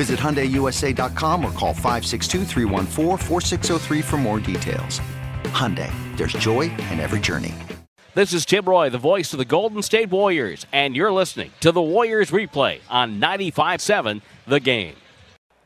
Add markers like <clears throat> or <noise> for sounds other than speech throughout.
Visit HyundaiUSA.com or call 562 for more details. Hyundai, there's joy in every journey. This is Tim Roye, the voice of the Golden State Warriors, and you're listening to the Warriors replay on 95.7 The Game.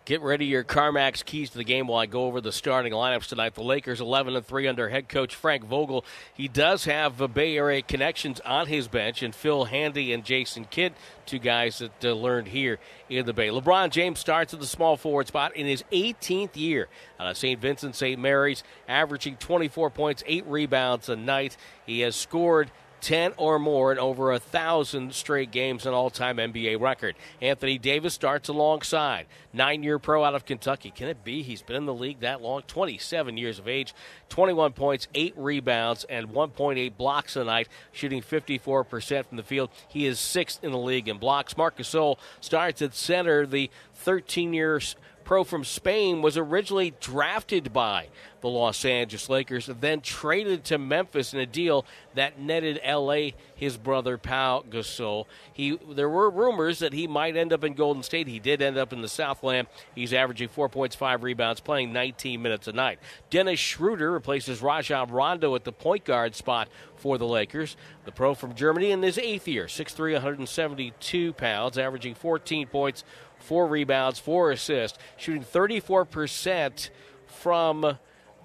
Get ready your CarMax keys to the game while I go over the starting lineups tonight. The Lakers 11 and 3 under head coach Frank Vogel. He does have Bay Area connections on his bench, and Phil Handy and Jason Kidd, two guys that uh, learned here in the Bay. LeBron James starts at the small forward spot in his 18th year out of St. Vincent St. Mary's, averaging 24 points, 8 rebounds a night. He has scored 10 or more in over a thousand straight games, an all time NBA record. Anthony Davis starts alongside. Nine year pro out of Kentucky. Can it be he's been in the league that long? 27 years of age, 21 points, 8 rebounds, and 1.8 blocks a night, shooting 54% from the field. He is sixth in the league in blocks. Marc Gasol starts at center. The 13 year pro from Spain, was originally drafted by the Los Angeles Lakers, then traded to Memphis in a deal that netted LA his brother Pau Gasol. He there were rumors that he might end up in Golden State. He did end up in the Southland. He's averaging four points, five rebounds, playing 19 minutes a night. Dennis Schroeder replaces Rajon Rondo at the point guard spot for the Lakers. The pro from Germany in his eighth year, 6'3", 172 pounds, averaging 14 points, four rebounds, four assists, shooting 34% from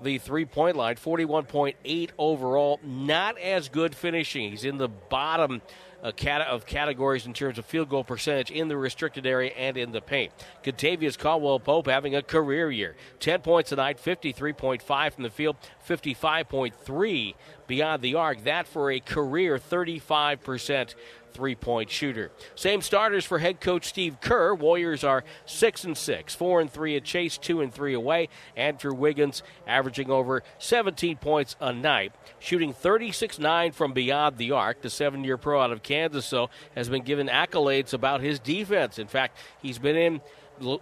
the three point line, 41.8 overall. Not as good finishing. He's in the bottom uh, of categories in terms of field goal percentage in the restricted area and in the paint. Kentavious Caldwell Pope having a career year. 10 points tonight, 53.5 from the field, 55.3 beyond the arc. That for a career 35% three point shooter. Same starters for head coach Steve Kerr. Warriors are 6 and 6, 4 and 3 at Chase, 2 and 3 away. Andrew Wiggins averaging over 17 points a night, shooting 36 9 from beyond the arc. The seven year pro out of Kansas, so, has been given accolades about his defense. In fact, he's been in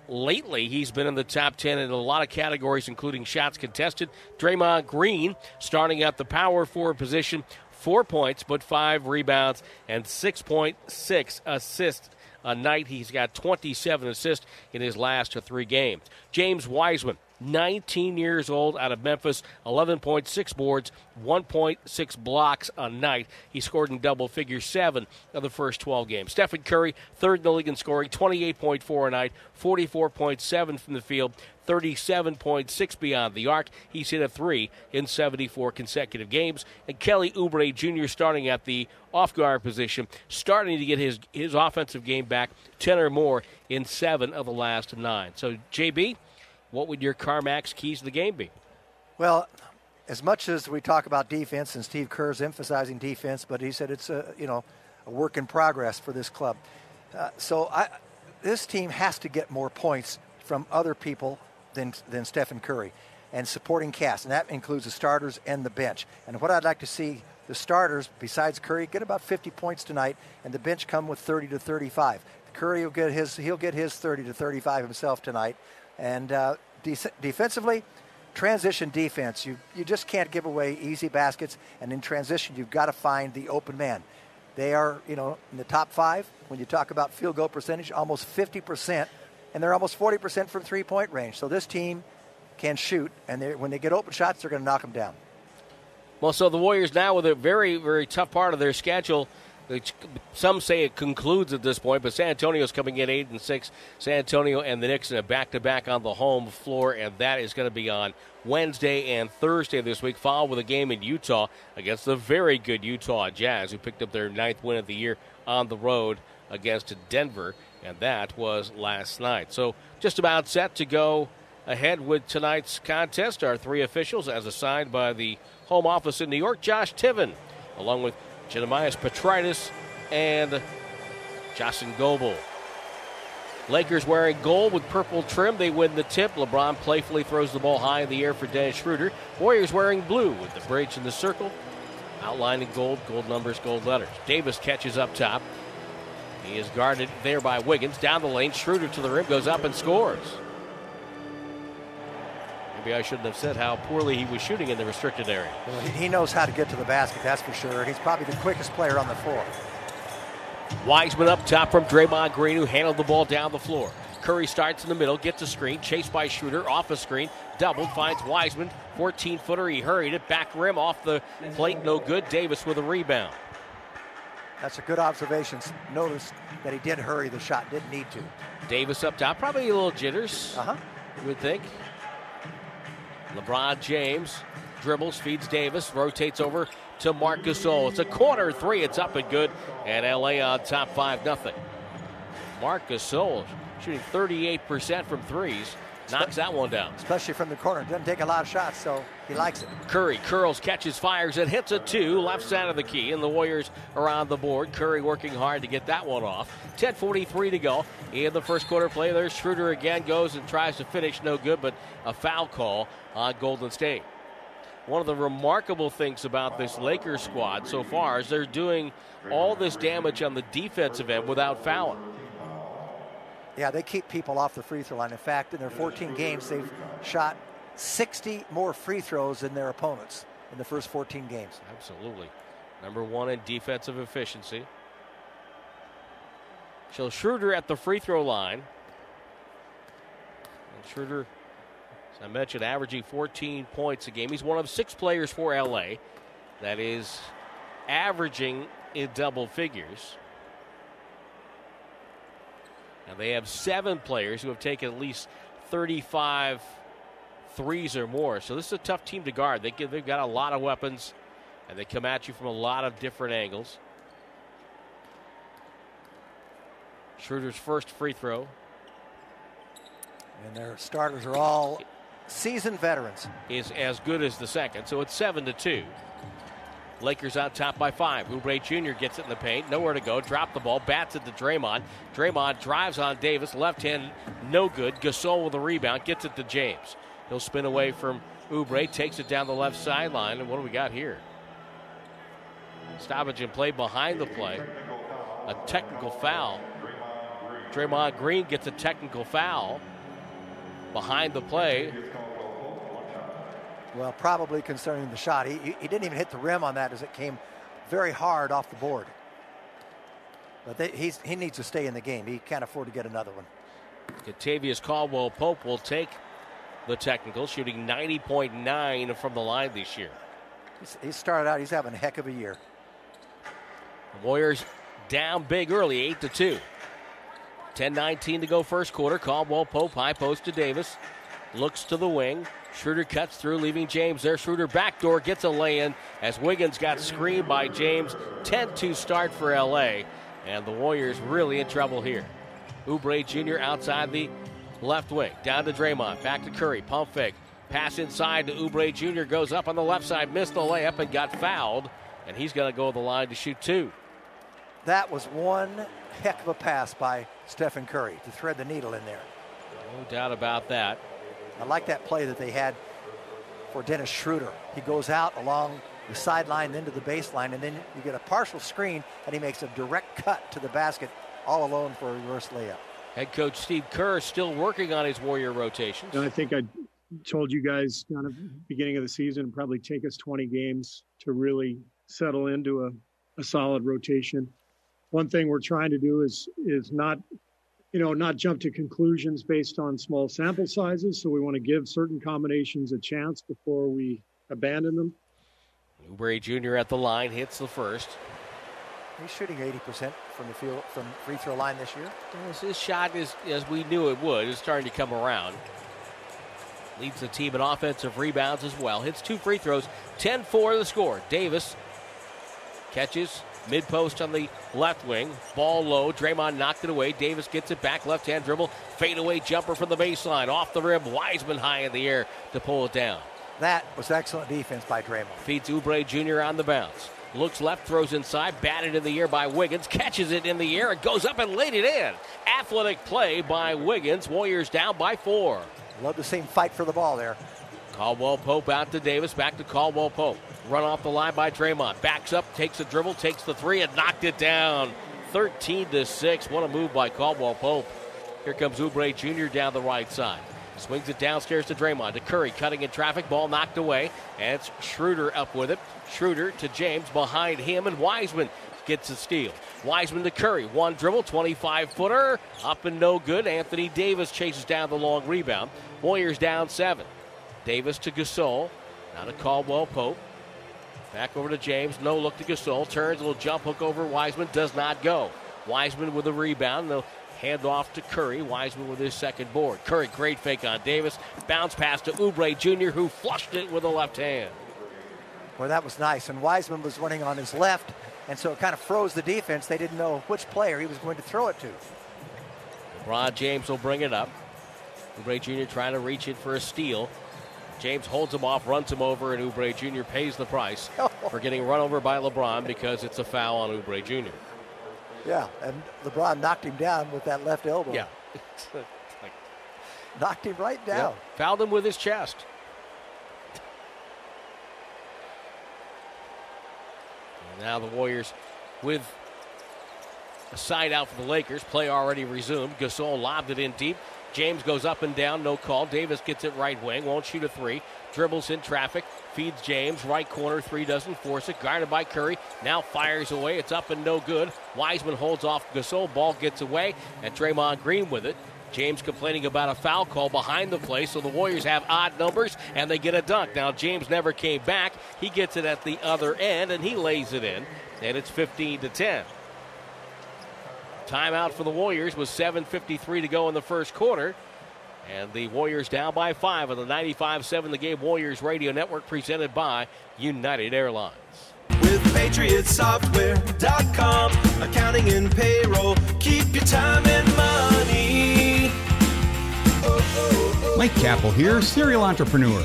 lately, he's been in the top 10 in a lot of categories, including shots contested. Draymond Green starting at the power forward position four points, but five rebounds and 6.6 assists a night. He's got 27 assists in his last three games. James Wiseman 19 years old out of Memphis, 11.6 boards, 1.6 blocks a night. He scored in double figures seven of the first 12 games. Stephen Curry, third in the league in scoring, 28.4 a night, 44.7 from the field, 37.6 beyond the arc. He's hit a three in 74 consecutive games. And Kelly Oubre Jr. starting at the off guard position, starting to get his, his offensive game back 10 or more in seven of the last nine. So, JB, what would your CarMax keys to the game be? Well, as much as we talk about defense, and Steve Kerr's emphasizing defense, but he said it's a you know a work in progress for this club. Uh, so I, this team has to get more points from other people than than Stephen Curry, and supporting cast, and that includes the starters and the bench. And what I'd like to see the starters, besides Curry, get about 50 points tonight, and the bench come with 30 to 35. Curry will get his he'll get his 30 to 35 himself tonight. And uh, de- defensively, transition defense. You, you just can't give away easy baskets. And in transition, you've got to find the open man. They are, you know, in the top five when you talk about field goal percentage, almost 50%, and they're almost 40% from three point range. So this team can shoot, and when they get open shots, they're going to knock them down. Well, so the Warriors now with a very, very tough part of their schedule some say it concludes at this point, but San Antonio's coming in eight and six. San Antonio and the Knicks in a back-to-back on the home floor, and that is going to be on Wednesday and Thursday this week. Followed with a game in Utah against the very good Utah Jazz, who picked up their ninth win of the year on the road against Denver, and that was last night. So just about set to go ahead with tonight's contest. Our three officials, as assigned by the home office in New York, Josh Tiven, along with Jeremias Petritis and Justin Goebel. Lakers wearing gold with purple trim. They win the tip. LeBron playfully throws the ball high in the air for Dennis Schroeder. Warriors wearing blue with the bridge in the circle. Outlining gold, gold numbers, gold letters. Davis catches up top. He is guarded there by Wiggins. Down the lane, Schroeder to the rim, goes up and scores. Maybe I shouldn't have said how poorly he was shooting in the restricted area. Well, he knows how to get to the basket, that's for sure. He's probably the quickest player on the floor. Wiseman up top from Draymond Green, who handled the ball down the floor. Curry starts in the middle, gets a screen, chased by Schroeder, off a screen, doubled, finds Wiseman, 14 footer. He hurried it, back rim off the plate, no good. Davis with a rebound. That's a good observation. Notice that he did hurry the shot, didn't need to. Davis up top, probably a little jitters, uh-huh. you would think. LeBron James dribbles, feeds Davis, rotates over to Marc Gasol. It's a corner three. It's up and good. And LA on top 5 nothing. Marc Gasol shooting 38% from threes. Knocks that one down. Especially from the corner. Doesn't take a lot of shots, so he likes it. Curry curls, catches, fires, and hits a two, left side of the key, and the Warriors are on the board. Curry working hard to get that one off. 10.43 to go in the first quarter play. There's Schroeder again, goes and tries to finish, no good, but a foul call on Golden State. One of the remarkable things about this Lakers squad so far is they're doing all this damage on the defensive end without fouling. Yeah, they keep people off the free throw line. In fact, in their 14 games, they've shot 60 more free throws than their opponents in the first 14 games. Absolutely. Number one in defensive efficiency. So Schroeder at the free throw line. And Schroeder, as I mentioned, averaging 14 points a game. He's one of six players for LA that is averaging in double figures. And they have seven players who have taken at least 35 threes or more. So this is a tough team to guard. They give, they've got a lot of weapons, and they come at you from a lot of different angles. Schroeder's first free throw. And their starters are all seasoned veterans. Is as good as the second. So it's seven to two. Lakers on top by five. Oubre Jr. gets it in the paint. Nowhere to go. Drop the ball. Bats it to Draymond. Draymond drives on Davis. Left hand, no good. Gasol with a rebound. Gets it to James. He'll spin away from Oubre. Takes it down the left sideline. And what do we got here? Stoppage and play behind the play. A technical foul. Draymond Green gets a technical foul behind the play. Well, probably concerning the shot. He, he didn't even hit the rim on that as it came very hard off the board. But they, he needs to stay in the game. He can't afford to get another one. Kentavious Caldwell Pope will take the technical, shooting 90.9 from the line this year. He's, he started out, he's having a heck of a year. The Warriors down big early, 8 to 2. 10 19 to go first quarter. Caldwell Pope high post to Davis. Looks to the wing. Schroeder cuts through, leaving James there. Schroeder backdoor gets a lay in as Wiggins got screened by James. 10 2 start for LA. And the Warriors really in trouble here. Oubre Jr. outside the left wing. Down to Draymond. Back to Curry. Pump fake. Pass inside to Oubre Jr. Goes up on the left side. Missed the layup and got fouled. And he's going to go to the line to shoot two. That was one heck of a pass by Stephen Curry to thread the needle in there. No doubt about that. I like that play that they had for Dennis Schroeder. He goes out along the sideline into the baseline, and then you get a partial screen, and he makes a direct cut to the basket all alone for a reverse layup. Head coach Steve Kerr is still working on his Warrior rotations. And I think I told you guys kind of beginning of the season probably take us 20 games to really settle into a, a solid rotation. One thing we're trying to do is is not you know, not jump to conclusions based on small sample sizes. So we want to give certain combinations a chance before we abandon them. Oubre Jr. at the line hits the first. He's shooting 80% from the field from free throw line this year. His shot is, as we knew it would, is starting to come around. Leads the team in offensive rebounds as well. Hits two free throws, 10 4 the score. Davis catches mid post on the left wing. Ball low. Draymond knocked it away. Davis gets it back. Left hand dribble. Fade away jumper from the baseline. Off the rim. Wiseman high in the air to pull it down. That was excellent defense by Draymond. Feeds Oubre Jr. on the bounce. Looks left, throws inside, batted in the air by Wiggins, catches it in the air, it goes up and laid it in. Athletic play by Wiggins. Warriors down by four. Love to see him fight for the ball there. Caldwell Pope out to Davis, back to Caldwell Pope. Run off the line by Draymond. Backs up, takes a dribble, takes the three, and knocked it down. 13 to 6. What a move by Caldwell Pope. Here comes Oubre Jr. down the right side. Swings it downstairs to Draymond. To Curry, cutting in traffic. Ball knocked away. And it's Schroeder up with it. Schroeder to James behind him. And Wiseman gets a steal. Wiseman to Curry. One dribble, 25 footer. Up and no good. Anthony Davis chases down the long rebound. Warriors down seven. Davis to Gasol. Now to Caldwell Pope. Back over to James. No look to Gasol. Turns a little jump hook over. Wiseman does not go. Wiseman with a rebound. They'll hand off to Curry. Wiseman with his second board. Curry, great fake on Davis. Bounce pass to Oubre Jr., who flushed it with a left hand. Well, that was nice. And Wiseman was running on his left, and so it kind of froze the defense. They didn't know which player he was going to throw it to. LeBron James will bring it up. Oubre Jr. trying to reach it for a steal. James holds him off, runs him over, and Oubre Jr. pays the price oh, for getting run over by LeBron because it's a foul on Oubre Jr. Yeah, and LeBron knocked him down with that left elbow. Yeah. <laughs> knocked him right down. Fouled him with his chest. And now the Warriors with a side out for the Lakers. Play already resumed. Gasol lobbed it in deep. James goes up and down, no call. Davis gets it right wing, won't shoot a three. Dribbles in traffic, feeds James, right corner, three doesn't force it. Guarded by Curry, now fires away. It's up and no good. Wiseman holds off Gasol, ball gets away, and Draymond Green with it. James complaining about a foul call behind the play, so the Warriors have odd numbers and they get a dunk. Now, James never came back. He gets it at the other end and he lays it in, and it's 15 to 10. Timeout for the Warriors with 7.53 to go in the first quarter. And the Warriors down by five on the 95 7 The Game Warriors Radio Network presented by United Airlines. With PatriotSoftware.com, accounting and payroll, keep your time and money. Mike Kappel here, serial entrepreneur.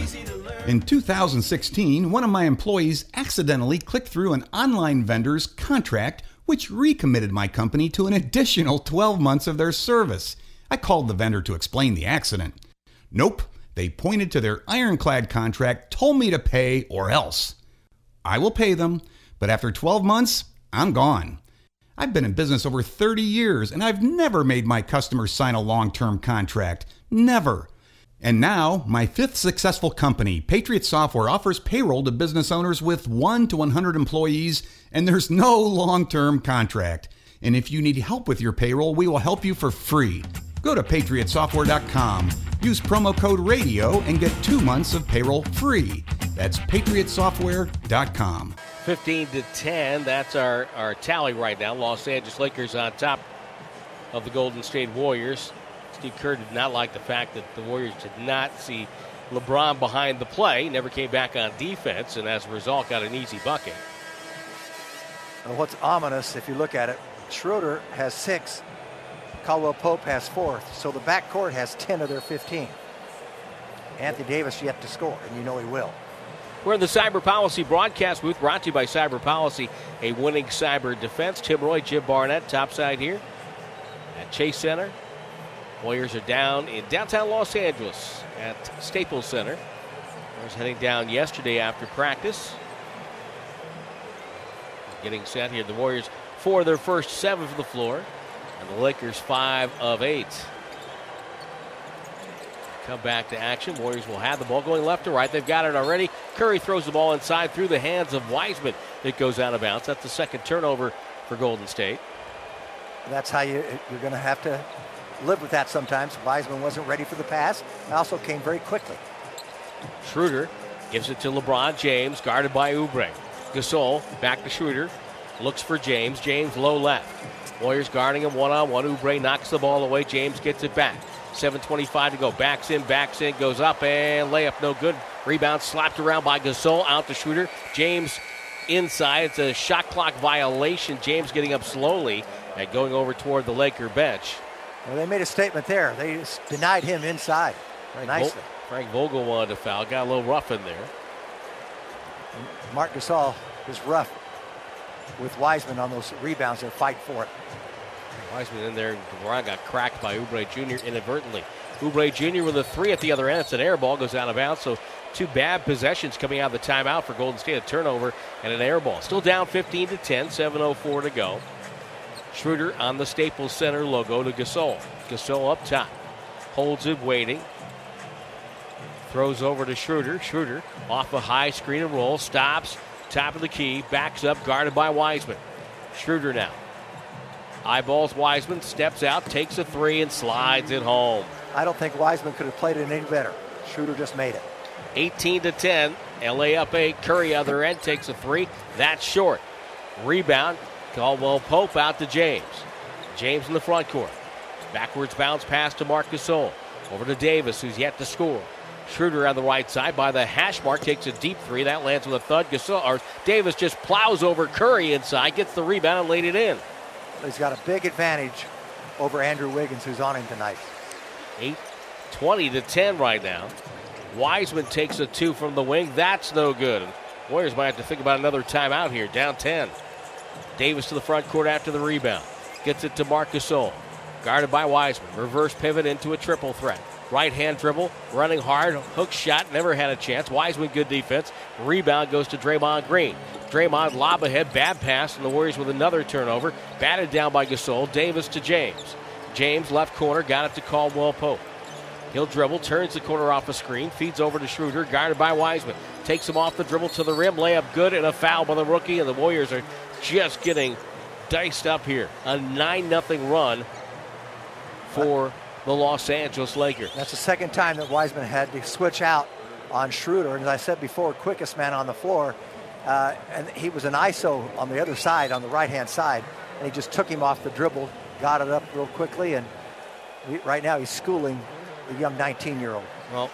In 2016, one of my employees accidentally clicked through an online vendor's contract which recommitted my company to an additional 12 months of their service. I called the vendor to explain the accident. Nope, they pointed to their ironclad contract, told me to pay or else. I will pay them, but after 12 months, I'm gone. I've been in business over 30 years and I've never made my customers sign a long term contract. Never. And now, my fifth successful company, Patriot Software, offers payroll to business owners with 1 to 100 employees, and there's no long term contract. And if you need help with your payroll, we will help you for free. Go to patriotsoftware.com, use promo code RADIO, and get two months of payroll free. That's patriotsoftware.com. 15 to 10, that's our, our tally right now. Los Angeles Lakers on top of the Golden State Warriors. Steve Kerr did not like the fact that the Warriors did not see LeBron behind the play, never came back on defense, and as a result, got an easy bucket. Well, what's ominous, if you look at it, Schroeder has six, Caldwell Pope has four, so the backcourt has 10 of their 15. Anthony Davis yet to score, and you know he will. We're in the Cyber Policy broadcast booth brought to you by Cyber Policy, a winning cyber defense. Tim Roye, Jim Barnett, topside here at Chase Center. Warriors are down in downtown Los Angeles at Staples Center. Was heading down yesterday after practice. Getting set here. The Warriors for their first seven for the floor, and the Lakers five of eight. Come back to action. Warriors will have the ball going left to right. They've got it already. Curry throws the ball inside through the hands of Wiseman. It goes out of bounds. That's the second turnover for Golden State. That's how you, you're going to have to live with that sometimes. Wiseman wasn't ready for the pass. It also came very quickly. Schroeder gives it to LeBron James, guarded by Oubre. Gasol back to Schroeder. Looks for James. James low left. Warriors guarding him one on one. Oubre knocks the ball away. James gets it back. 7.25 to go. Backs in, backs in, goes up, and layup no good. Rebound slapped around by Gasol. Out the shooter. James inside. It's a shot clock violation. James getting up slowly and going over toward the Laker bench. Well, they made a statement there. They denied him inside Frank nicely. Vogel, Frank Vogel wanted to foul. Got a little rough in there. Marc Gasol is rough with Wiseman on those rebounds. They're fighting for it. Wiseman in there. Duran got cracked by Oubre Jr. inadvertently. Oubre Jr. with a three at the other end. It's an air ball, goes out of bounds. So two bad possessions coming out of the timeout for Golden State. A turnover and an air ball. Still down 15 to 10. 7:04 to go. Schroeder on the Staples Center logo to Gasol. Gasol up top, holds it, waiting. Throws over to Schroeder. Schroeder off a high screen and roll, stops, top of the key, backs up, guarded by Wiseman. Schroeder now Eyeballs Wiseman, steps out, takes a three, and slides it home. I don't think Wiseman could have played it any better. Schroeder just made it. 18 to 10. LA up eight. Curry other end takes a three. That's short. Rebound. Caldwell Pope out to James. James in the front court. Backwards bounce pass to Marc Gasol. Over to Davis, who's yet to score. Schroeder on the right side by the hash mark takes a deep three. That lands with a thud. Gasol or Davis just plows over Curry inside, gets the rebound and laid it in. He's got a big advantage over Andrew Wiggins, who's on him tonight. 8 20 to 10 right now. Wiseman takes a two from the wing. That's no good. Warriors might have to think about another timeout here. Down 10. Davis to the front court after the rebound. Gets it to Marc Gasol. Guarded by Wiseman. Reverse pivot into a triple threat. Right hand dribble, running hard, hook shot, never had a chance. Wiseman, good defense. Rebound goes to Draymond Green. Draymond lob ahead, bad pass, and the Warriors with another turnover. Batted down by Gasol. Davis to James. James left corner, got it to Caldwell Pope. He'll dribble, turns the corner off a screen, feeds over to Schroeder, guarded by Wiseman. Takes him off the dribble to the rim, layup good, and a foul by the rookie, and the Warriors are just getting diced up here. A 9 0 run for the Los Angeles Lakers. That's the second time that Wiseman had to switch out on Schroeder. And as I said before, quickest man on the floor. Uh, and he was an ISO on the other side, on the right hand side. And he just took him off the dribble, got it up real quickly. And we, right now he's schooling the young 19 year old. Well,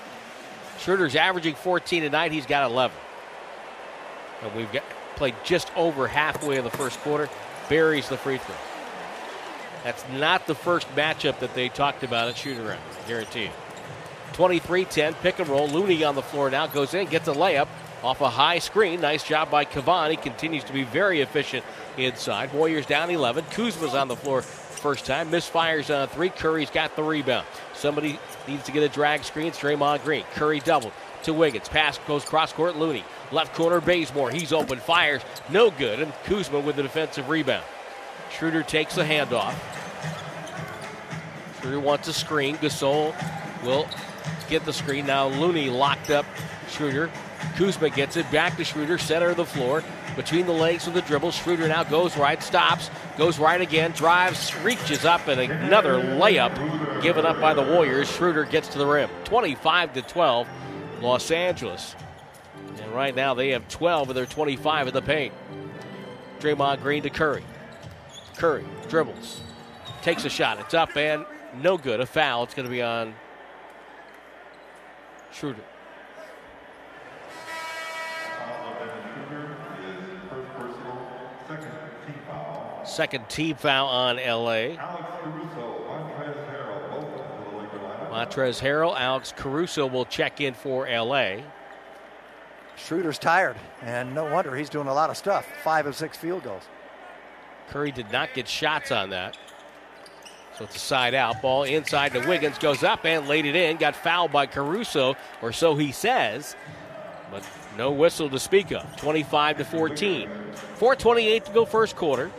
Schroeder's averaging 14 tonight. He's got 11. And we've got played just over halfway of the first quarter. Buries the free throw. That's not the first matchup that they talked about at shoot around, guarantee you. 23 10, pick and roll. Looney on the floor now goes in, gets a layup off a high screen. Nice job by Kevon. He continues to be very efficient inside. Warriors down 11. Kuzma's on the floor first time. Misfires on a three. Curry's got the rebound. Somebody needs to get a drag screen. It's Draymond Green. Curry doubled to Wiggins. Pass goes cross court. Looney. Left corner, Bazemore. He's open. Fires. No good. And Kuzma with the defensive rebound. Schroeder takes a handoff. Schroeder wants a screen. Gasol will get the screen. Now Looney locked up Schroeder. Kuzma gets it back to Schroeder, center of the floor. Between the legs with the dribble. Schroeder now goes right, stops, goes right again, drives, reaches up, and another layup given up by the Warriors. Schroeder gets to the rim. 25 to 12, Los Angeles. And right now they have 12 of their 25 in the paint. Draymond Green to Curry. Curry dribbles, takes a shot. It's up and no good. A foul. It's going to be on Schroeder. Second team foul on LA. Montrezl Harrell, Alex Caruso will check in for LA. Schroeder's tired, and no wonder he's doing a lot of stuff. Five of six field goals. Curry did not get shots on that. So it's a side out. Ball inside to Wiggins. Goes up and laid it in. Got fouled by Caruso, or so he says. But no whistle to speak of. 25 to 14. 428 to go first quarter.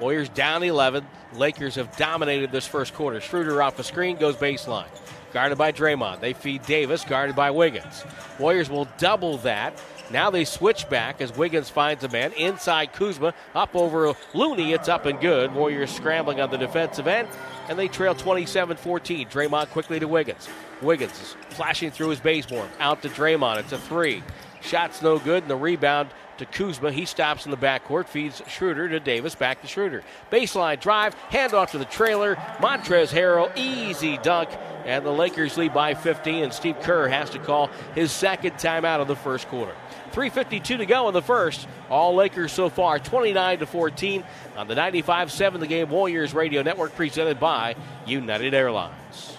Warriors down 11. Lakers have dominated this first quarter. Schroeder off the screen, goes baseline. Guarded by Draymond. They feed Davis, guarded by Wiggins. Warriors will double that. Now they switch back as Wiggins finds a man inside Kuzma, up over Looney. It's up and good. Warriors scrambling on the defensive end, and they trail 27 14. Draymond quickly to Wiggins. Wiggins is flashing through his baseboard. Out to Draymond. It's a three. Shot's no good, and the rebound to Kuzma. He stops in the backcourt, feeds Schroeder to Davis, back to Schroeder. Baseline drive, handoff to the trailer. Montrezl Harrell, easy dunk, and the Lakers lead by 15, and Steve Kerr has to call his second timeout of the first quarter. 3.52 to go in the first. All Lakers so far 29 to 14 on the 95-7 The Game Warriors Radio Network presented by United Airlines.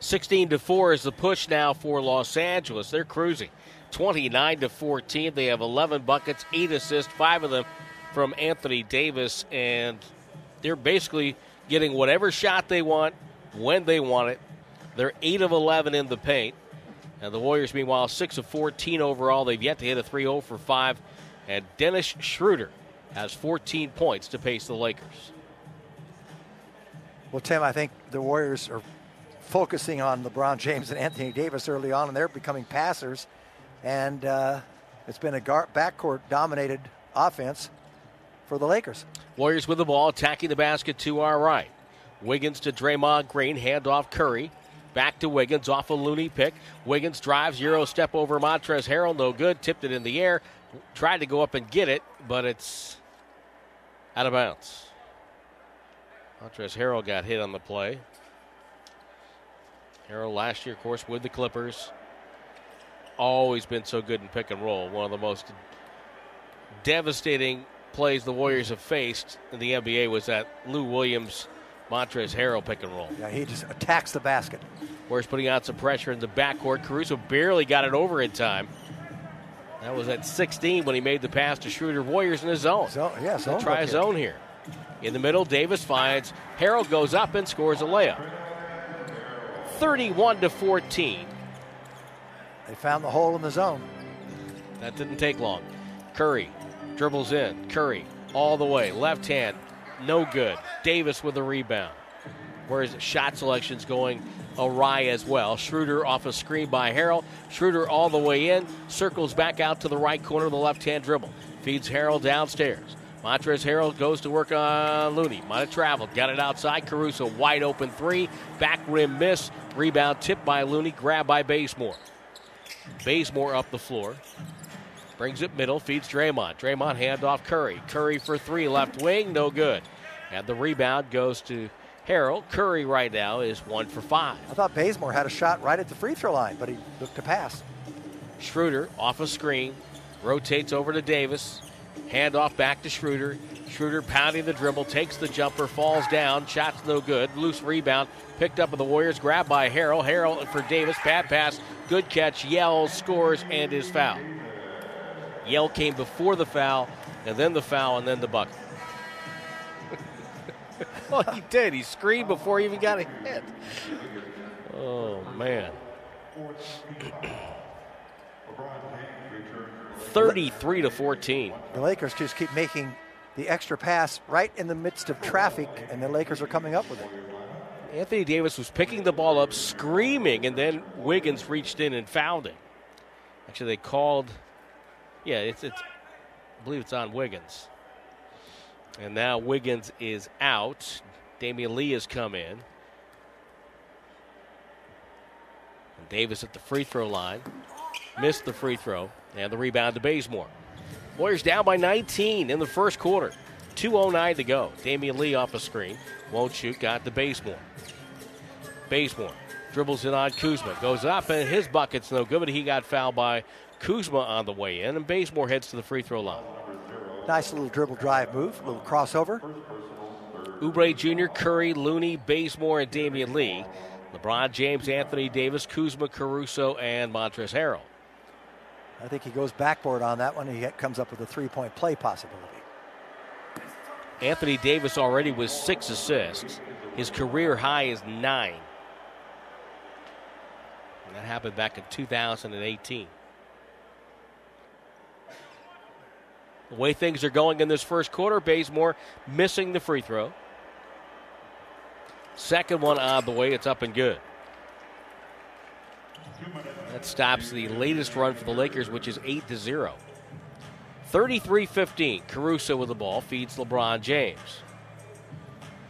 16 to 4 is the push now for Los Angeles. They're cruising. 29 to 14. They have 11 buckets, 8 assists, 5 of them from Anthony Davis and they're basically getting whatever shot they want when they want it. They're 8 of 11 in the paint. And the Warriors, meanwhile, 6 of 14 overall. They've yet to hit a 3 0 for 5. And Dennis Schroeder has 14 points to pace the Lakers. Well, Tim, I think the Warriors are focusing on LeBron James and Anthony Davis early on, and they're becoming passers. And uh, it's been a gar- backcourt dominated offense for the Lakers. Warriors with the ball, attacking the basket to our right. Wiggins to Draymond Green, handoff Curry. Back to Wiggins off a Looney pick. Wiggins drives, Euro step over Montrezl Harrell, no good. Tipped it in the air. Tried to go up and get it, but it's out of bounds. Montrez Harrell got hit on the play. Harrell last year, of course, with the Clippers. Always been so good in pick and roll. One of the most devastating plays the Warriors have faced in the NBA was that Lou Williams Montrezl Harrell pick and roll. Yeah, he just attacks the basket. Warriors putting out some pressure in the backcourt. Caruso barely got it over in time. That was at 16 when he made the pass to Schroeder. Warriors in his zone. So, yeah, zone try his zone here. In the middle, Davis finds Harrell goes up and scores a layup. 31 to 14. They found the hole in the zone. That didn't take long. Curry dribbles in. Curry all the way. Left hand, no good. Davis with a rebound. Whereas shot selection's going awry as well. Schroeder off a screen by Harrell. Schroeder all the way in, circles back out to the right corner of the left hand dribble. Feeds Harrell downstairs. Montrezl Harrell goes to work on Looney. Might have traveled. Got it outside. Caruso wide open three. Back rim miss. Rebound tipped by Looney. Grab by Bazemore. Bazemore up the floor. Brings it middle. Feeds Draymond. Draymond handoff Curry. Curry for three. Left wing. No good. And the rebound goes to Harrell. Curry right now is one for five. I thought Bazemore had a shot right at the free throw line, but he looked to pass. Schroeder off a screen. Rotates over to Davis. Handoff back to Schroeder. Schroeder pounding the dribble, takes the jumper, falls down. Shot's no good. Loose rebound. Picked up by the Warriors. Grabbed by Harrell. Harrell for Davis. Bad pass. Good catch. Yell scores and is foul. Yell came before the foul, and then the foul, and then the bucket. <laughs> well, he did. He screamed before he even got a hit. Oh, man. <clears throat> 33 to 14. The Lakers just keep making the extra pass right in the midst of traffic, and the Lakers are coming up with it. Anthony Davis was picking the ball up, screaming, and then Wiggins reached in and found it. Actually, they called. Yeah, it's, it's I believe it's on Wiggins. And now Wiggins is out. Damion Lee has come in. And Davis at the free throw line. Missed the free throw. And the rebound to Bazemore. Warriors down by 19 in the first quarter. 2.09 to go. Damion Lee off a screen. Won't shoot. Got to Bazemore. Bazemore dribbles it on Kuzma. Goes up, and his bucket's no good, but he got fouled by Kuzma on the way in. And Bazemore heads to the free throw line. Nice little dribble drive move, little crossover. Oubre Jr., Curry, Looney, Bazemore, and Damion Lee. LeBron James, Anthony Davis, Kuzma, Caruso, and Montrezl Harrell. I think he goes backboard on that one. He comes up with a three point play possibility. Anthony Davis already with six assists. His career high is nine. And that happened back in 2018. The way things are going in this first quarter, Bazemore missing the free throw. Second one ah, on the way, it's up and good. That stops the latest run for the Lakers, which is 8 to 0. 33 15. Caruso with the ball feeds LeBron James.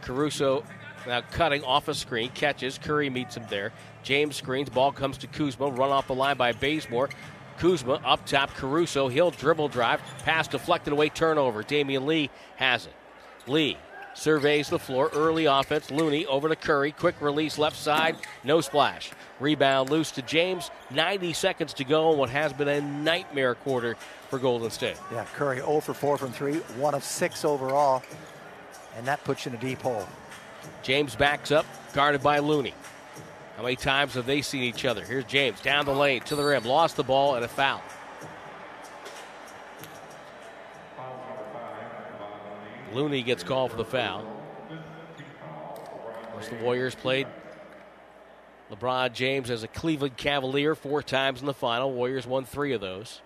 Caruso now cutting off a screen, catches. Curry meets him there. James screens. Ball comes to Kuzma. Run off the line by Bazemore. Kuzma up top, Caruso. He'll dribble drive. Pass deflected away, turnover. Damion Lee has it. Lee surveys the floor. Early offense. Looney over to Curry. Quick release left side. No splash. Rebound loose to James. 90 seconds to go in what has been a nightmare quarter for Golden State. Yeah, Curry 0 for 4 from 3, 1 of 6 overall, and that puts you in a deep hole. James backs up, guarded by Looney. How many times have they seen each other? Here's James down the lane to the rim, lost the ball, and a foul. Looney gets called for the foul. Of course, the Warriors played LeBron James as a Cleveland Cavalier four times in the final. Warriors won three of those.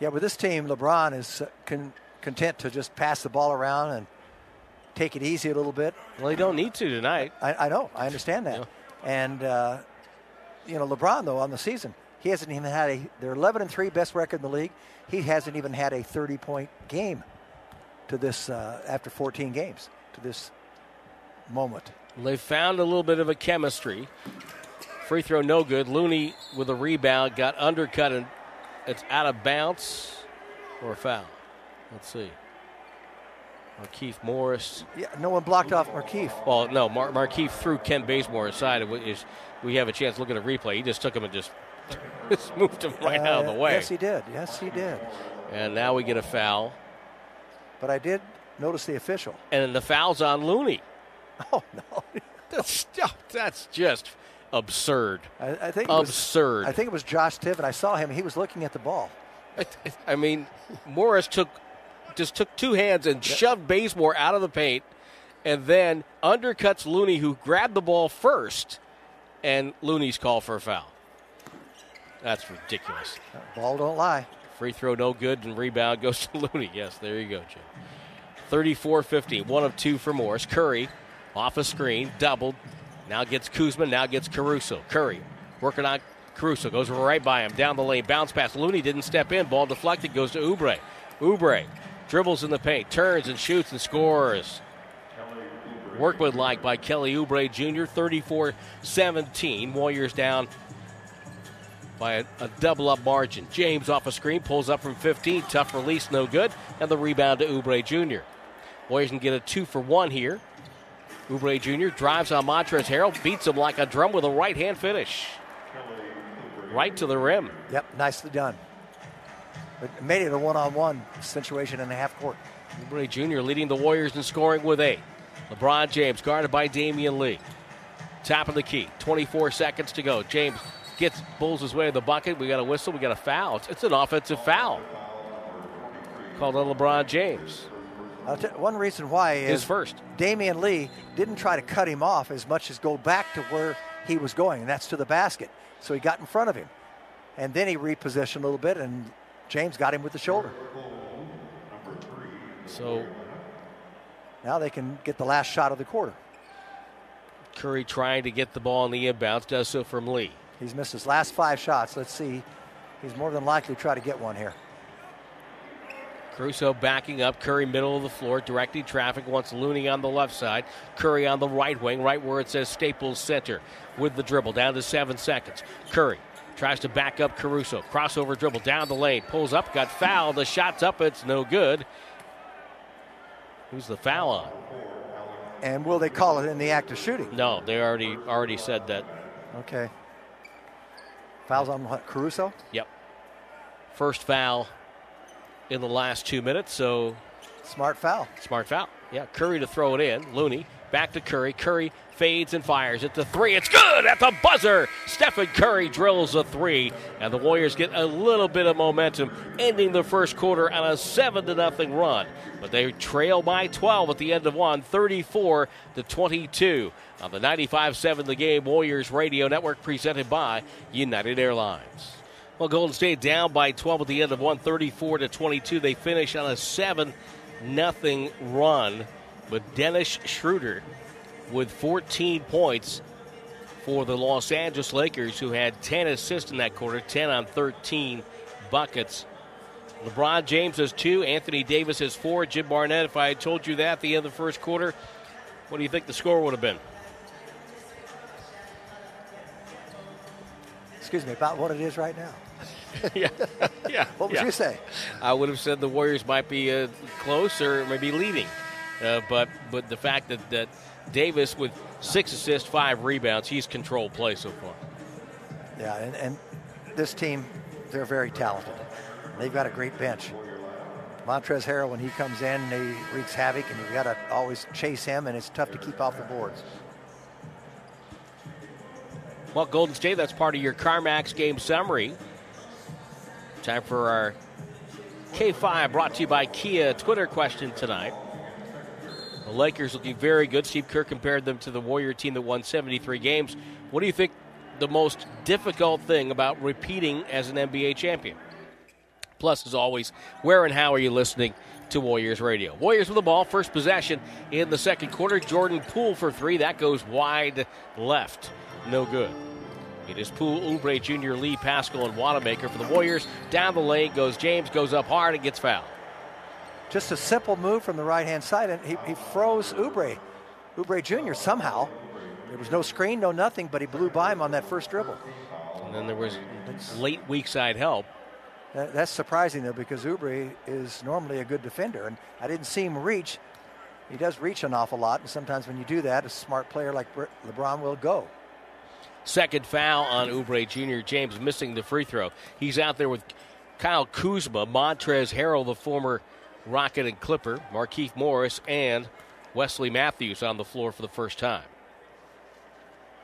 Yeah, with this team, LeBron is uh, con- content to just pass the ball around and take it easy a little bit. Well, he don't need to tonight. I, I know, I understand that. Yeah. And uh, you know, LeBron though on the season, he hasn't even had a. They're 11 and three, best record in the league. He hasn't even had a 30 point game to this uh, after 14 games to this moment. They found a little bit of a chemistry. Free throw no good. Looney with a rebound got undercut and it's out of bounds or a foul. Let's see. Markieff Morris. Yeah, no one blocked off Markieff. Well, no, Mar- Markieff threw Ken Bazemore aside. Is we have a chance to look at a replay. He just took him and just, <laughs> just moved him right Uh, out of the way. Yes, he did. Yes, he did. and now we get a foul. But I did notice the official. And the foul's on Looney. <laughs> Oh no. <laughs> That's, that's just absurd. I, I think it was, Absurd. I think it was Josh Tiven. I saw him. He was looking at the ball. I mean, Morris took just took two hands and shoved Bazemore out of the paint, and then undercuts Looney, who grabbed the ball first, and Looney's call for a foul. That's ridiculous. Ball don't lie. Free throw no good, and rebound goes <laughs> to Looney. Yes, there you go, Jim. 34 50, one of two for Morris. Curry off a screen, doubled. Now gets Kuzma, now gets Caruso. Curry working on Caruso, goes right by him, down the lane, bounce pass. Looney didn't step in, ball deflected, goes to Oubre. Oubre dribbles in the paint, turns and shoots and scores. Workmanlike by Kelly Oubre Jr., 34 17. Warriors down by a, a double up margin. James off a screen, pulls up from 15. Tough release, no good. And the rebound to Oubre Jr. Warriors can get a two for one here. Oubre Jr. drives on Montrezl Harrell, beats him like a drum with a right hand finish. Right to the rim. Yep, nicely done. But made it a one-on-one situation in the half court. Oubre Jr. leading the Warriors in scoring with eight. LeBron James guarded by Damion Lee. Top of the key. 24 seconds to go. James gets bulls his way to the bucket. We got a whistle. We got a foul. It's, it's an offensive foul. Called on LeBron James. I'll one reason why is His first. Damian Lee didn't try to cut him off as much as go back to where he was going, and that's to the basket. So he got in front of him. And then he repositioned a little bit, and James got him with the shoulder. So Now they can get the last shot of the quarter. Curry trying to get the ball in the inbounds, does so from Lee. He's missed his last five shots. Let's see. He's more than likely to try to get one here. Caruso backing up. Curry middle of the floor, directing traffic. Wants Looney on the left side. Curry on the right wing, right where it says Staples Center, with the dribble down to seven seconds. Curry tries to back up Caruso. Crossover dribble down the lane, pulls up, got fouled. The shot's up, it's no good. Who's the foul on? And will they call it in the act of shooting? No, they already already said that. Okay. Fouls on what, Caruso? Yep. First foul in the last two minutes, so Smart foul. Smart foul. Yeah, Curry to throw it in. Looney back to Curry. Curry fades and fires it to three. It's good at the buzzer. Stephen Curry drills a three, and the Warriors get a little bit of momentum, ending the first quarter on a seven to nothing run. But they trail by 12 at the end of one, 34 to 22. On the 95-7 The Game Warriors Radio Network, presented by United Airlines. Well, Golden State down by 12 at the end of one, 34 to 22. They finish on a seven nothing run, but Dennis Schroeder with 14 points for the Los Angeles Lakers, who had 10 assists in that quarter, 10 on 13 buckets. LeBron James has two, Anthony Davis has four, Jim Barnett. If I had told you that at the end of the first quarter, what do you think the score would have been? Excuse me, about what it is right now. <laughs> yeah, <laughs> yeah. What would yeah. you say? I would have said the Warriors might be uh, close or maybe leading, uh, but but the fact that that Davis with six assists, five rebounds, he's controlled play so far. Yeah, and, and this team, they're very talented. They've got a great bench. Montrezl Harrell, when he comes in, he wreaks havoc, and you've got to always chase him, and it's tough to keep off the boards. Well, Golden State, that's part of your CarMax game summary. Time for our K5 brought to you by Kia Twitter question tonight. The Lakers looking very good. Steve Kerr compared them to the Warrior team that won 73 games. What do you think the most difficult thing about repeating as an NBA champion? Plus, as always, where and how are you listening to Warriors Radio? Warriors with the ball, first possession in the second quarter. Jordan Poole for three. That goes wide left. No good. It is Poole, Oubre Jr., Lee, Paschall, and Wanamaker for the Warriors. Down the lane goes James, goes up hard and gets fouled. Just a simple move from the right hand side, and he, he froze Oubre. Oubre Jr. somehow. There was no screen, no nothing, but he blew by him on that first dribble. And then there was late weak side help. That, that's surprising, though, because Oubre is normally a good defender, and I didn't see him reach. He does reach an awful lot, and sometimes when you do that, a smart player like LeBron will go. Second foul on Oubre Jr. James missing the free throw. He's out there with Kyle Kuzma, Montrezl Harrell, the former Rocket and Clipper, Markieff Morris, and Wesley Matthews on the floor for the first time.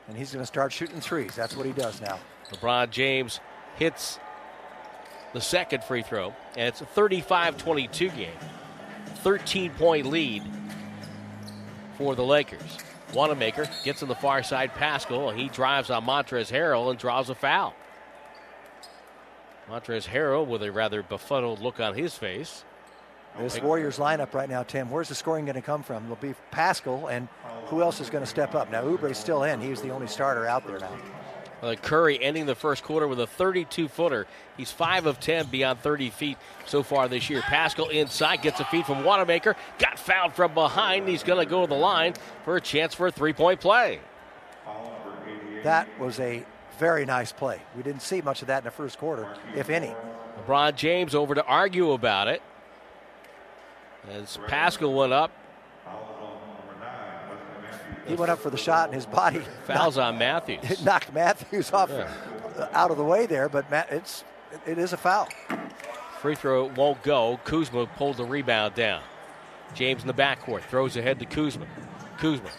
And he's going to start shooting threes. That's what he does now. LeBron James hits the second free throw, and it's a 35 22 game. 13 point lead for the Lakers. Wanamaker gets on the far side, Paschall, and he drives on Montrezl Harrell and draws a foul. Montrezl Harrell with a rather befuddled look on his face. This Warriors lineup right now, Tim, where's the scoring going to come from? It'll be Paschall, and who else is going to step up? Now, Oubre's still in. He's the only starter out there now. Uh, Curry ending the first quarter with a 32 footer. He's 5 of 10 beyond 30 feet so far this year. Paschall inside gets a feed from Wanamaker. Got fouled from behind. He's going to go to the line for a chance for a three point play. That was a very nice play. We didn't see much of that in the first quarter, if any. LeBron James over to argue about it. As Paschall went up, he went up for the shot and his body <laughs> fouls knocked, on Matthews. <laughs> It knocked Matthews off yeah. out of the way there, but Matt, it's it is a foul. Free throw won't go. Kuzma pulled the rebound down. James in the backcourt throws ahead to Kuzma. Kuzma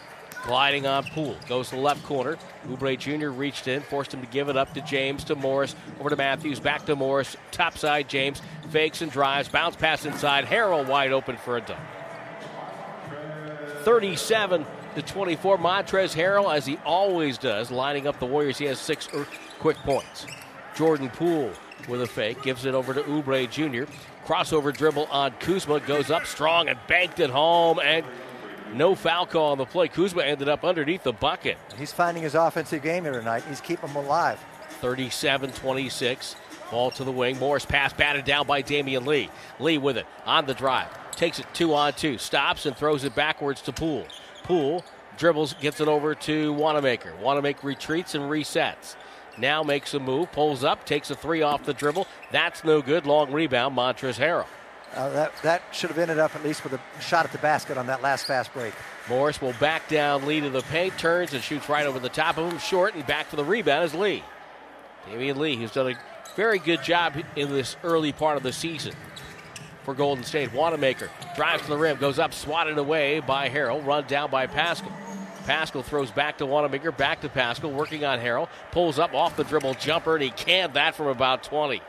gliding on Poole goes to the left corner. Oubre Jr. reached in, forced him to give it up to James to Morris, over to Matthews, back to Morris, top side James fakes and drives, bounce pass inside. Harrell wide open for a dunk. 37 to 24. Montrezl Harrell, as he always does, lining up the Warriors. He has six er, quick points. Jordan Poole with a fake, gives it over to Oubre Jr. Crossover dribble on Kuzma, goes up strong and banked it home, and no foul call on the play. Kuzma ended up underneath the bucket. He's finding his offensive game here tonight. He's keeping them alive. 37 26. Ball to the wing. Morris pass batted down by Damion Lee. Lee with it on the drive. Takes it two on two. Stops and throws it backwards to Poole. Poole dribbles, gets it over to Wanamaker. Wanamaker retreats and resets. Now makes a move, pulls up, takes a three off the dribble. That's no good. Long rebound, Montrezl Harrell. Uh, that, that should have ended up at least with a shot at the basket on that last fast break. Morris will back down Lee to the paint, turns and shoots right over the top of him, short, and back for the rebound is Lee. Damion Lee, who's done a very good job in this early part of the season for Golden State. Wanamaker drives to the rim, goes up, swatted away by Harrell, run down by Paschall. Paschall throws back to Wanamaker, back to Paschall, working on Harrell, pulls up off the dribble jumper, and he canned that from about 20.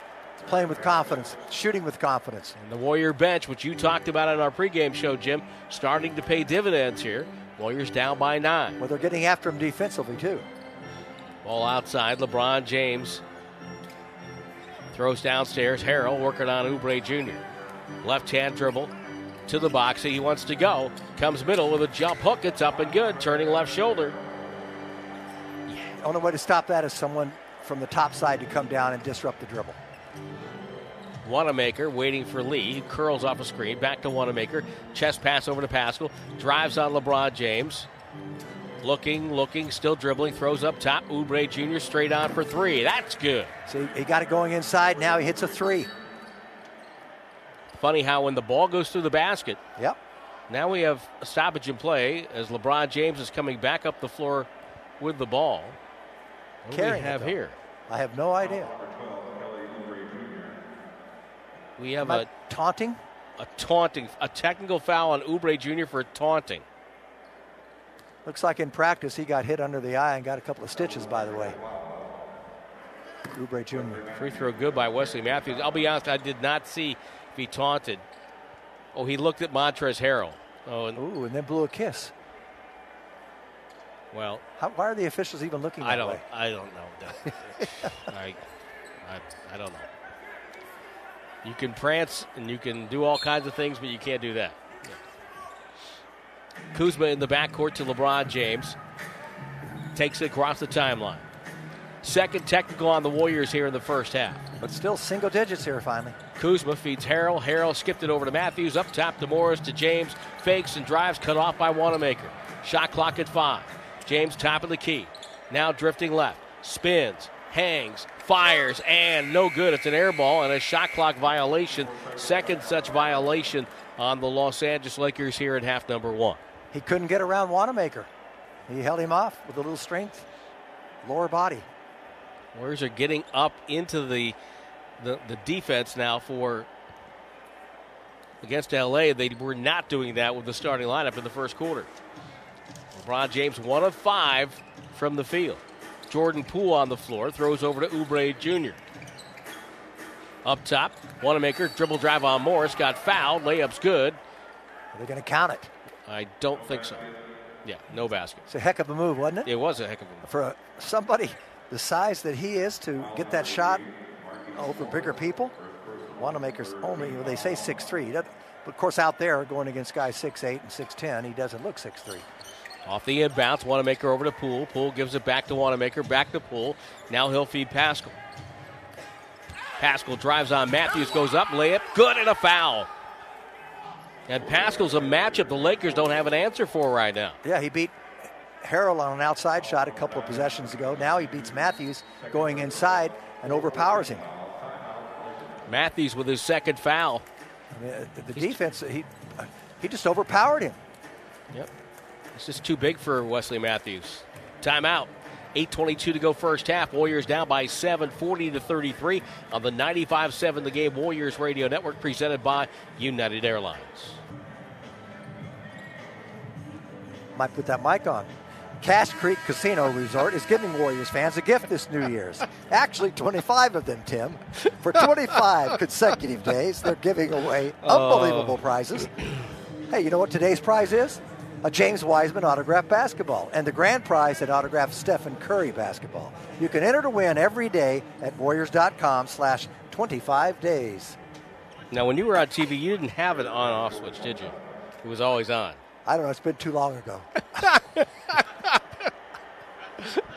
Playing with confidence, shooting with confidence. And the Warrior bench, which you talked about in our pregame show, Jim, starting to pay dividends here. Warriors down by nine. Well, they're getting after him defensively, too. Ball outside. LeBron James throws downstairs. Harrell working on Oubre Jr. Left hand dribble to the box. He wants to go. Comes middle with a jump hook. It's up and good. Turning left shoulder. The only way to stop that is someone from the top side to come down and disrupt the dribble. Wanamaker waiting for Lee. He curls off a screen. Back to Wanamaker. Chest pass over to Paschall. Drives on LeBron James. Looking, looking, still dribbling, throws up top. Oubre Jr. straight on for three. That's good. See, he got it going inside. Now he hits a three. Funny how when the ball goes through the basket, Yep. now we have a stoppage in play as LeBron James is coming back up the floor with the ball. What do we have here? I have no idea. We have a, taunting? a taunting, a technical foul on Oubre Jr. for taunting. Looks like in practice he got hit under the eye and got a couple of stitches, by the way. Oubre Jr. Free throw good by Wesley Matthews. I'll be honest, I did not see if he taunted. Oh, he looked at Montrezl Harrell. Oh, and, Ooh, and then blew a kiss. well, How, why are the officials even looking I don't, way? I don't know. <laughs> I, I, I don't know. You can prance and you can do all kinds of things, but you can't do that. Kuzma in the backcourt to LeBron James. Takes it across the timeline. Second technical on the Warriors here in the first half. But still single digits here finally. Kuzma feeds Harrell. Harrell skipped it over to Matthews. Up top to Morris to James. Fakes and drives cut off by Wanamaker. Shot clock at five. James top of the key. Now drifting left. Spins. Hangs. Fires. And no good. It's an air ball and a shot clock violation. Second such violation on the Los Angeles Lakers here at half number one. He couldn't get around Wanamaker. He held him off with a little strength, lower body. Warriors are getting up into the the, the defense now for against LA. They were not doing that with the starting lineup in the first quarter. LeBron James one of five from the field. Jordan Poole on the floor throws over to Oubre Jr. Up top, Wanamaker dribble drive on Morris got fouled. Layup's good. Are they going to count it? I don't think so. Yeah, no basket. It's a heck of a move, wasn't it? It was a heck of a move. For a, somebody the size that he is to get that shot over bigger people. Wanamaker's only, well, they say 6'3. He doesn't- But of course, out there going against guys 6'8 and 6'10, he doesn't look 6'3. Off the inbounds, Wanamaker over to Poole. Poole gives it back to Wanamaker, back to Poole. Now he'll feed Paschall. Paschall drives on Matthews, goes up, layup, good, and a foul. And Paschall's a matchup the Lakers don't have an answer for right now. Yeah, he beat Harrell on an outside shot a couple of possessions ago. Now he beats Matthews going inside and overpowers him. Matthews with his second foul. I mean, uh, the, the defense, he, he just overpowered him. Yep. It's just too big for Wesley Matthews. Timeout. 8.22 to go first half. Warriors down by 7, 40 to 33 on the 95-7 The Game Warriors Radio Network presented by United Airlines. Might put that mic on. Cash Creek Casino Resort is giving Warriors fans a gift this New Year's. <laughs> Actually, 25 of them, Tim. For 25 <laughs> consecutive days, they're giving away oh. unbelievable prizes. Hey, you know what today's prize is? A James Wiseman autographed basketball, and the grand prize at autographed Stephen Curry basketball. You can enter to win every day at Warriors.com slash 25 days. Now, when you were on TV, you didn't have an on-off switch, did you? It was always on. I don't know, it's been too long ago. <laughs>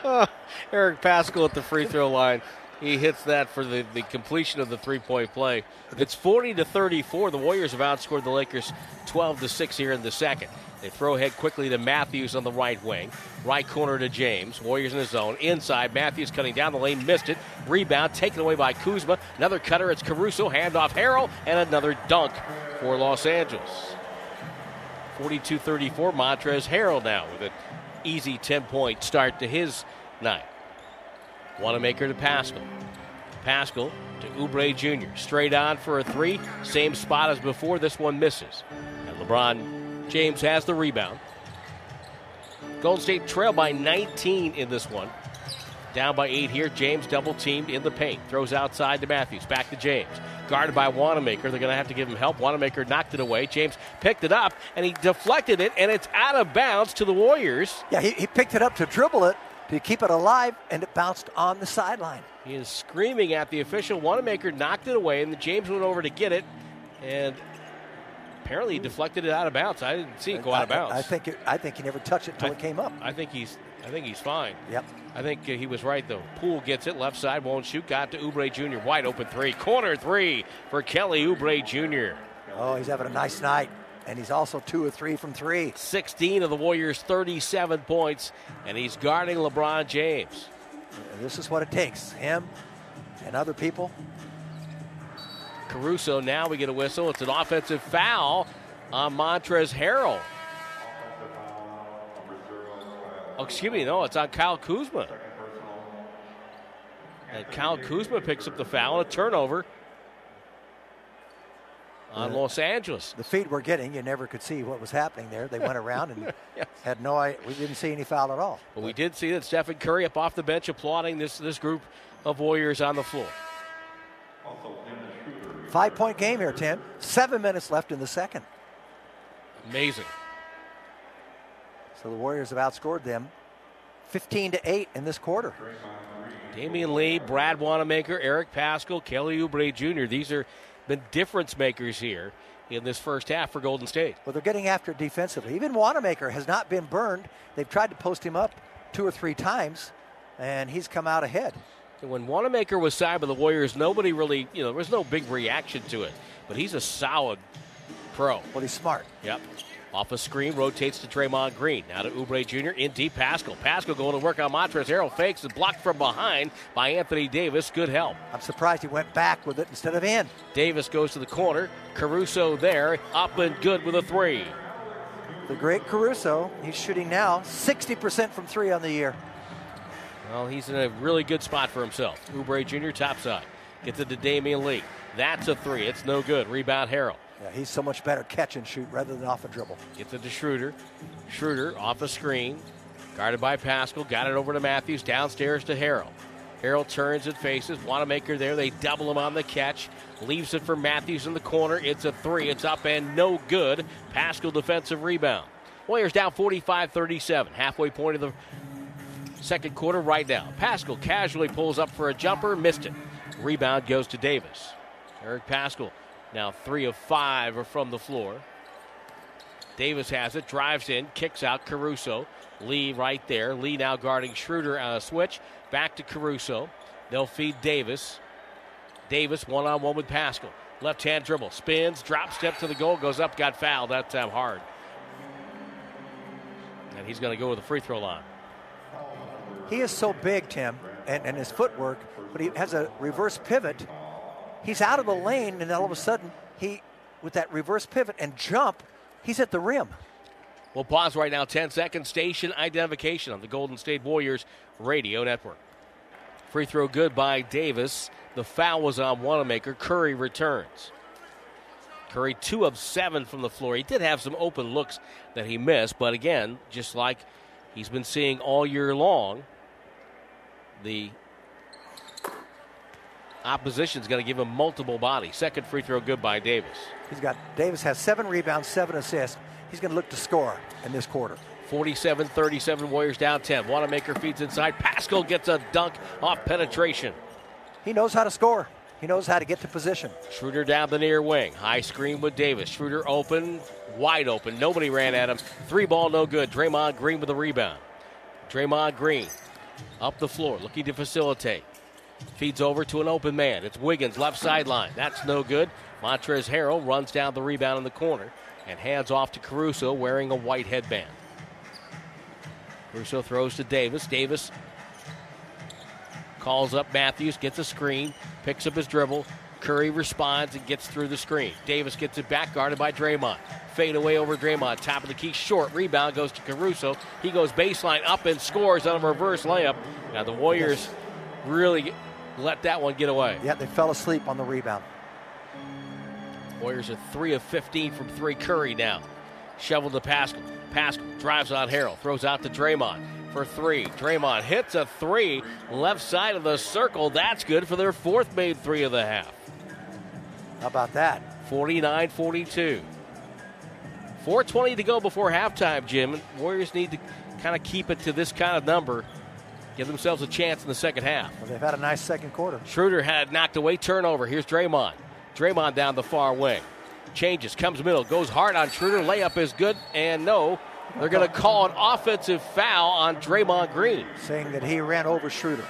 <laughs> Eric Paschall at the free throw line. He hits that for the, the completion of the three point play. It's 40 to 34. The Warriors have outscored the Lakers 12 to 6 here in the second. They throw ahead quickly to Matthews on the right wing. Right corner to James. Warriors in the zone. Inside, Matthews cutting down the lane, missed it. Rebound taken away by Kuzma. Another cutter, it's Caruso. Handoff Harrell, and another dunk for Los Angeles. 42 34. Montrezl Harrell now with an easy 10 point start to his night. Wanamaker to Paschall. Paschall to Oubre Jr. Straight on for a three. Same spot as before. This one misses. And LeBron James has the rebound. Golden State trail by 19 in this one. Down by eight here. James double teamed in the paint. Throws outside to Matthews. Back to James. Guarded by Wanamaker. They're going to have to give him help. Wanamaker knocked it away. James picked it up and he deflected it, and it's out of bounds to the Warriors. Yeah, he, he picked it up to dribble it, to keep it alive, and it bounced on the sideline. He is screaming at the official. Wanamaker knocked it away, and the James went over to get it, and apparently he deflected it out of bounds. I didn't see it go out of bounds. I, think it, I think he never touched it until it came up. I think he's. I think he's fine. Yep. I think uh, he was right though. Poole gets it left side, won't shoot. Got to Oubre Jr. Wide open three, corner three for Kelly Oubre Jr. Oh, he's having a nice night. and he's also two or three from three. 16 of the Warriors' 37 points, and he's guarding LeBron James. This is what it takes. Him and other people. Caruso, now we get a whistle. It's an offensive foul on Montrezl Harrell. Oh, excuse me, no, it's on Kyle Kuzma. And Kyle Kuzma picks up the foul, a turnover on Los Angeles. The feed we're getting, you never could see what was happening there. They went around and <laughs> had no idea. We didn't see any foul at all. But we did see that Stephen Curry up off the bench applauding this, this group of Warriors on the floor. Five point game here, Tim. Seven minutes left in the second. Amazing. So the Warriors have outscored them 15 to 8 in this quarter. Damion Lee, Brad Wanamaker, Eric Paschall, Kelly Oubre Jr. These are been difference makers here in this first half for Golden State. Well, they're getting after it defensively. Even Wanamaker has not been burned. They've tried to post him up two or three times, and he's come out ahead. When Wanamaker was signed by the Warriors, nobody really, you know, there was no big reaction to it. But he's a solid pro. Well, he's smart. Yep. Off a screen, rotates to Draymond Green. Now to Oubre Jr. in deep. Paschall. Paschall going to work on Montrezl Harrell. Fakes and blocked from behind by Anthony Davis. Good help. I'm surprised he went back with it instead of in. Davis goes to the corner. Caruso there, up and good with a three. The great Caruso, he's shooting now 60% from three on the year. Well, he's in a really good spot for himself. Oubre Jr. topside. Gets it to Damion Lee. That's a three. It's no good. Rebound Harrell. Yeah, he's so much better catch and shoot rather than off a dribble. Gets it to Schroeder. Schroeder off a screen. Guarded by Paschall. Got it over to Matthews. Downstairs to Harrell. Harrell turns and faces. Wanamaker there. They double him on the catch. Leaves it for Matthews in the corner. It's a three. It's up and no good. Paschall defensive rebound. Warriors down 45 37. Halfway point of the second quarter right now. Paschall casually pulls up for a jumper. Missed it. Rebound goes to Davis. Eric Paschall now three of five are from the floor. Davis has it, drives in, kicks out Caruso. Lee right there. Lee now guarding Schroeder on a switch. Back to Caruso. They'll feed Davis. Davis one on one with Paschall. Left hand dribble. Spins, drop step to the goal, goes up, got fouled. That time um, hard. And he's going to go with the free throw line. He is so big, Tim, and, and his footwork, but he has a reverse pivot. He's out of the lane, and all of a sudden, he, with that reverse pivot and jump, he's at the rim. We'll pause right now. 10 seconds. Station identification on the Golden State Warriors radio network. Free throw good by Davis. The foul was on Wanamaker. Curry returns. Curry, two of seven from the floor. He did have some open looks that he missed, but again, just like he's been seeing all year long, the opposition's going to give him multiple bodies. Second free throw good by Davis. He's got Davis has seven rebounds, seven assists. He's going to look to score in this quarter. 47 37 Warriors down 10. Wanamaker feeds inside. Paschall gets a dunk off penetration. He knows how to score. He knows how to get to position. Schroeder down the near wing. High screen with Davis. Schroeder open, wide open. Nobody ran at him. Three ball, no good. Draymond Green with the rebound. Draymond Green up the floor, looking to facilitate. Feeds over to an open man. It's Wiggins, left sideline. That's no good. Montrezl Harrell runs down the rebound in the corner and hands off to Caruso wearing a white headband. Caruso throws to Davis. Davis calls up Matthews, gets a screen, picks up his dribble. Curry responds and gets through the screen. Davis gets it back, guarded by Draymond. Fade away over Draymond. Top of the key, short. Rebound goes to Caruso. He goes baseline up and scores on a reverse layup. Now the Warriors really let that one get away. Yeah, they fell asleep on the rebound. Warriors are 3 of 15 from 3. Curry now. Shovel to Paschall. Paschall drives on Harrell. Throws out to Draymond for three. Draymond hits a three. Left side of the circle. That's good for their fourth made three of the half. How about that? 49 42. 420 to go before halftime, Jim. Warriors need to kind of keep it to this kind of number. Give themselves a chance in the second half. Well, they've had a nice second quarter. Schroeder had knocked away turnover. Here's Draymond. Draymond down the far wing. Changes, comes middle, goes hard on Schroeder. Layup is good, and no. They're going to call an offensive foul on Draymond Green. Saying that he ran over Schroeder.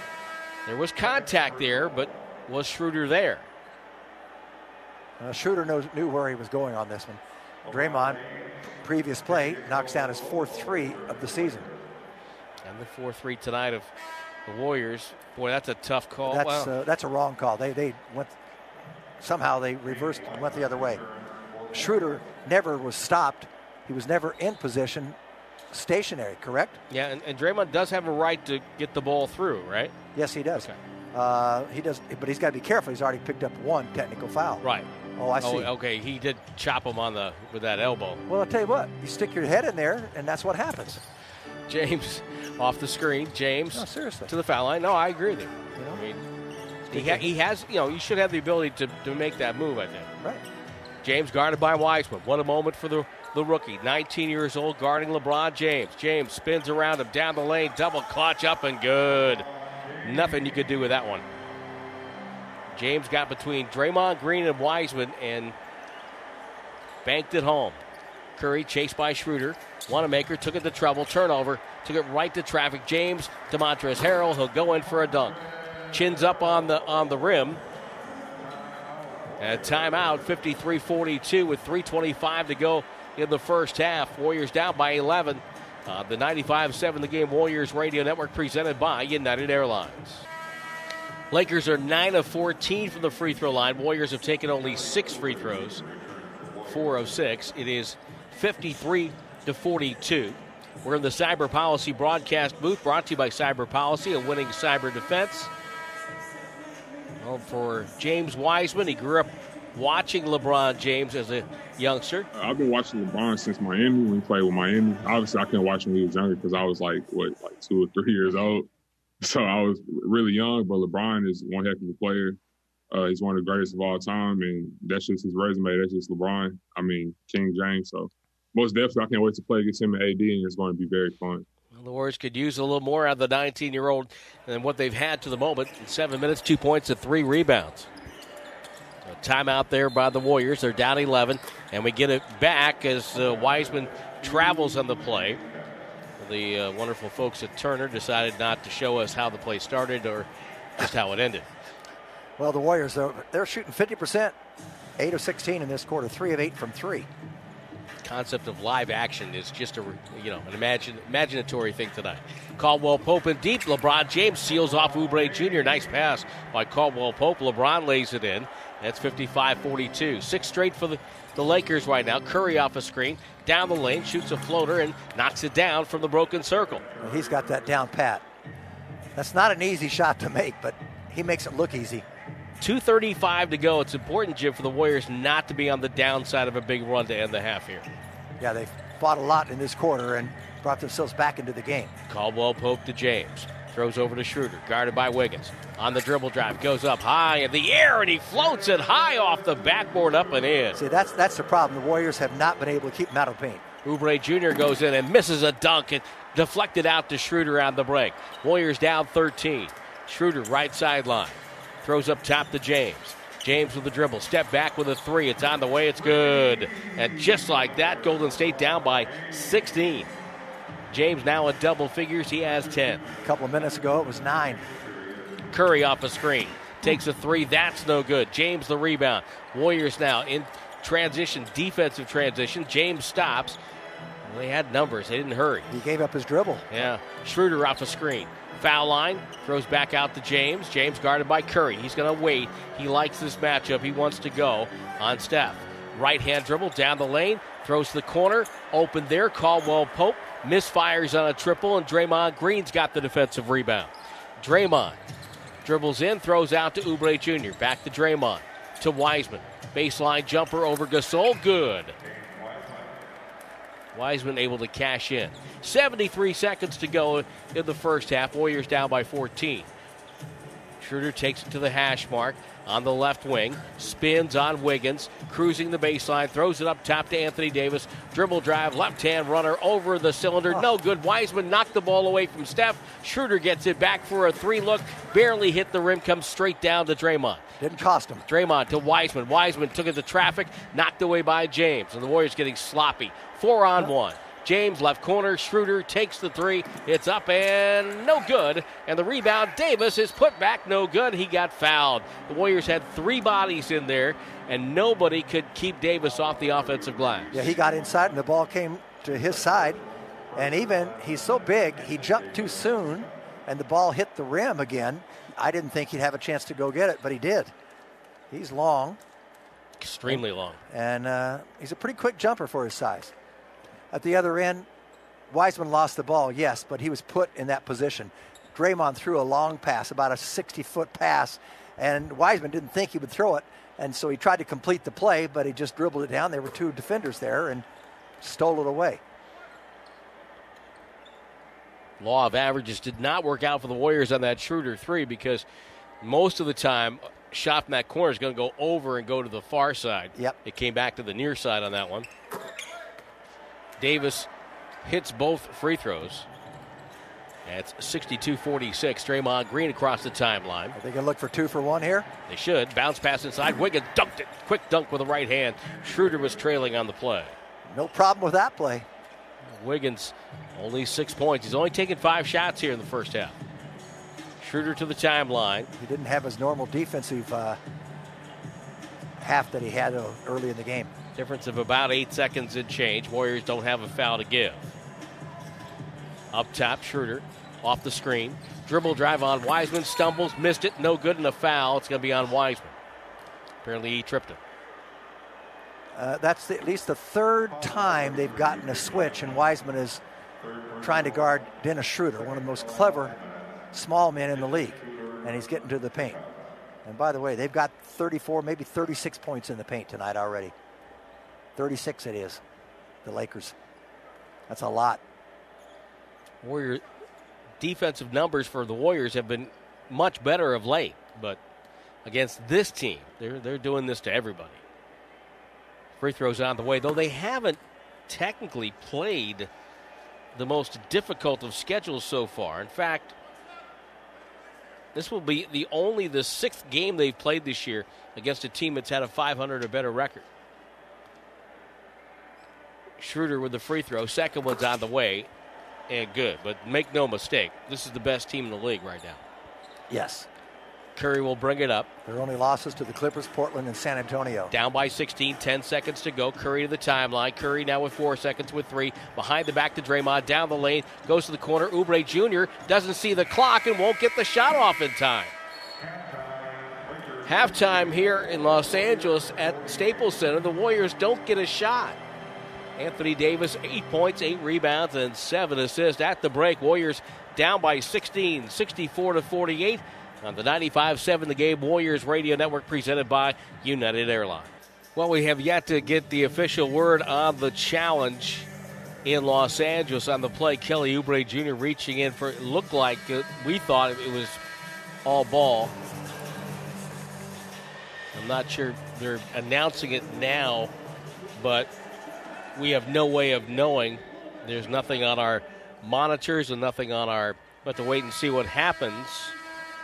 There was contact there, but was Schroeder there? Uh, Schroeder knows, knew where he was going on this one. Draymond, previous play, knocks down his fourth three of the season. And the 4 3 tonight of the Warriors. Boy, that's a tough call. That's Wow. uh, that's a wrong call. They they went somehow they reversed and went the other way. Schroeder never was stopped. He was never in position, stationary. Correct? yeah, and, and Draymond does have a right to get the ball through, right? Yes, he does. Okay. Uh, he does, but he's got to be careful. He's already picked up one technical foul. Right. Oh, I oh, see. Oh, okay. He did chop him on the with that elbow. Well, I'll tell you what. You stick your head in there, and that's what happens. <laughs> James off the screen. James No, seriously. to the foul line. No, I agree with you. You know? I mean, he, ha- he has, you know, you should have the ability to, to make that move, I think. Right. James guarded by Wiseman. What a moment for the, the rookie. 19 years old, guarding LeBron James. James spins around him down the lane, double clutch up and good. Nothing you could do with that one. James got between Draymond Green and Wiseman and banked it home. Curry chased by Schroeder. Wanamaker took it to trouble. Turnover. Took it right to traffic. James to Montrezl Harrell. He'll go in for a dunk. Chins up on the on the rim. And timeout, 53-42 with 3.25 to go in the first half. Warriors down by 11. Uh, the 95-7 The Game Warriors Radio Network presented by United Airlines. Lakers are 9 of 14 from the free throw line. Warriors have taken only six free throws, 4 of 6. It is 53 to 42. We're in the Cyber Policy broadcast booth brought to you by Cyber Policy, a winning cyber defense. Well, for James Wiseman, he grew up watching LeBron James as a youngster. I've been watching LeBron since Miami when he played with Miami. Obviously, I couldn't watch him when he was younger because I was like, what, like two or three years old. <laughs> So I was really young, but LeBron is one heck of a player. Uh, he's one of the greatest of all time, and that's just his resume. That's just LeBron. I mean, King James. So most definitely, I can't wait to play against him at AD, and it's going to be very fun. Well, the Warriors could use a little more out of the 19 year old than what they've had to the moment. In seven minutes, two points, and three rebounds. A timeout there by the Warriors. They're down 11, and we get it back as uh, Wiseman travels on the play. The uh, wonderful folks at Turner decided not to show us how the play started or just how it ended. Well, the Warriors, they're, they're shooting 50%, 8 of 16 in this quarter, 3 of 8 from 3. concept of live action is just a you know an imagine, imaginatory thing tonight. Caldwell Pope in deep. LeBron James seals off Oubre Jr. Nice pass by Caldwell Pope. LeBron lays it in. That's 55-42. Six straight for the, the Lakers right now. Curry off a screen, down the lane, shoots a floater and knocks it down from the broken circle. Well, he's got that down pat. That's not an easy shot to make, but he makes it look easy. 2.35 to go. It's important, Jim, for the Warriors not to be on the downside of a big run to end the half here. Yeah, they fought a lot in this quarter and brought themselves back into the game. Caldwell Pope to James. Throws over to Schroeder, guarded by Wiggins. On the dribble drive, goes up high in the air, and he floats it high off the backboard up and in. See, that's that's the problem. The Warriors have not been able to keep him out of paint. Oubre Jr. goes in and misses a dunk and deflected out to Schroeder on the break. Warriors down 13. Schroeder right sideline. Throws up top to James. James with the dribble. Step back with a three. It's on the way. It's good. And just like that, Golden State down by 16. James now at double figures. He has 10. A couple of minutes ago, it was nine. Curry off a screen. Takes a three. That's no good. James the rebound. Warriors now in transition, defensive transition. James stops. Well, they had numbers. They didn't hurry. He gave up his dribble. Yeah. Schroeder off a screen. Foul line. Throws back out to James. James guarded by Curry. He's going to wait. He likes this matchup. He wants to go on Steph. Right hand dribble down the lane. Throws to the corner. Open there. Caldwell Pope misfires on a triple, and Draymond Green's got the defensive rebound. Draymond dribbles in, throws out to Oubre Jr. Back to Draymond. To Wiseman. Baseline jumper over Gasol. Good. Wiseman able to cash in. 73 seconds to go in the first half. Warriors down by 14. Schroeder takes it to the hash mark on the left wing, spins on Wiggins, cruising the baseline, throws it up top to Anthony Davis. Dribble drive, left hand runner over the cylinder. No good. Wiseman knocked the ball away from Steph. Schroeder gets it back for a three look, barely hit the rim, comes straight down to Draymond. Didn't cost him. Draymond to Wiseman. Wiseman took it to traffic, knocked away by James. And the Warriors getting sloppy. Four on one. James left corner. Schroeder takes the three. It's up and no good. And the rebound, Davis is put back, no good. He got fouled. The Warriors had three bodies in there, and nobody could keep Davis off the offensive glass. Yeah, he got inside, and the ball came to his side. And even he's so big, he jumped too soon, and the ball hit the rim again. I didn't think he'd have a chance to go get it, but he did. He's long. Extremely long. And uh, he's a pretty quick jumper for his size. At the other end, Wiseman lost the ball, yes, but he was put in that position. Draymond threw a long pass, about a 60 foot pass, and Wiseman didn't think he would throw it. And so he tried to complete the play, but he just dribbled it down. There were two defenders there and stole it away. Law of averages did not work out for the Warriors on that Schroeder three because most of the time shot from that corner is going to go over and go to the far side. Yep. It came back to the near side on that one. Davis hits both free throws. That's 62 46. Draymond Green across the timeline. Are they going to look for two for one here? They should. Bounce pass inside. Wiggins dunked it. Quick dunk with the right hand. Schroeder was trailing on the play. No problem with that play. Wiggins only six points. He's only taken five shots here in the first half. Schroeder to the timeline. He didn't have his normal defensive uh, half that he had uh, early in the game. Difference of about eight seconds and change. Warriors don't have a foul to give. Up top, Schroeder off the screen. Dribble drive on Wiseman, stumbles, missed it, no good, and a foul. It's going to be on Wiseman. Apparently, he tripped him. Uh, that's the, at least the third time they've gotten a switch, and Wiseman is trying to guard Dennis Schroeder, one of the most clever small men in the league, and he's getting to the paint. And by the way, they've got 34, maybe 36 points in the paint tonight already. 36 it is, the Lakers. That's a lot. Warrior defensive numbers for the Warriors have been much better of late, but against this team, they're they're doing this to everybody. Free throws on the way, though they haven't technically played the most difficult of schedules so far. In fact, this will be the only the sixth game they've played this year against a team that's had a 500 or better record. Schroeder with the free throw. Second one's on the way and good. But make no mistake, this is the best team in the league right now. Yes. Curry will bring it up. Their only losses to the Clippers, Portland, and San Antonio. Down by 16, 10 seconds to go. Curry to the timeline. Curry now with four seconds with three. Behind the back to Draymond. Down the lane. Goes to the corner. Oubre Jr. doesn't see the clock and won't get the shot off in time. Halftime here in Los Angeles at Staples Center. The Warriors don't get a shot. Anthony Davis, eight points, eight rebounds, and seven assists at the break. Warriors down by 16, 64 to 48 on the 95-7 The Game Warriors Radio Network presented by United Airlines. Well, we have yet to get the official word on the challenge in Los Angeles on the play. Kelly Oubre Jr. reaching in for it looked like it, we thought it was all ball. I'm not sure they're announcing it now, but we have no way of knowing. There's nothing on our monitors and nothing on our. But to wait and see what happens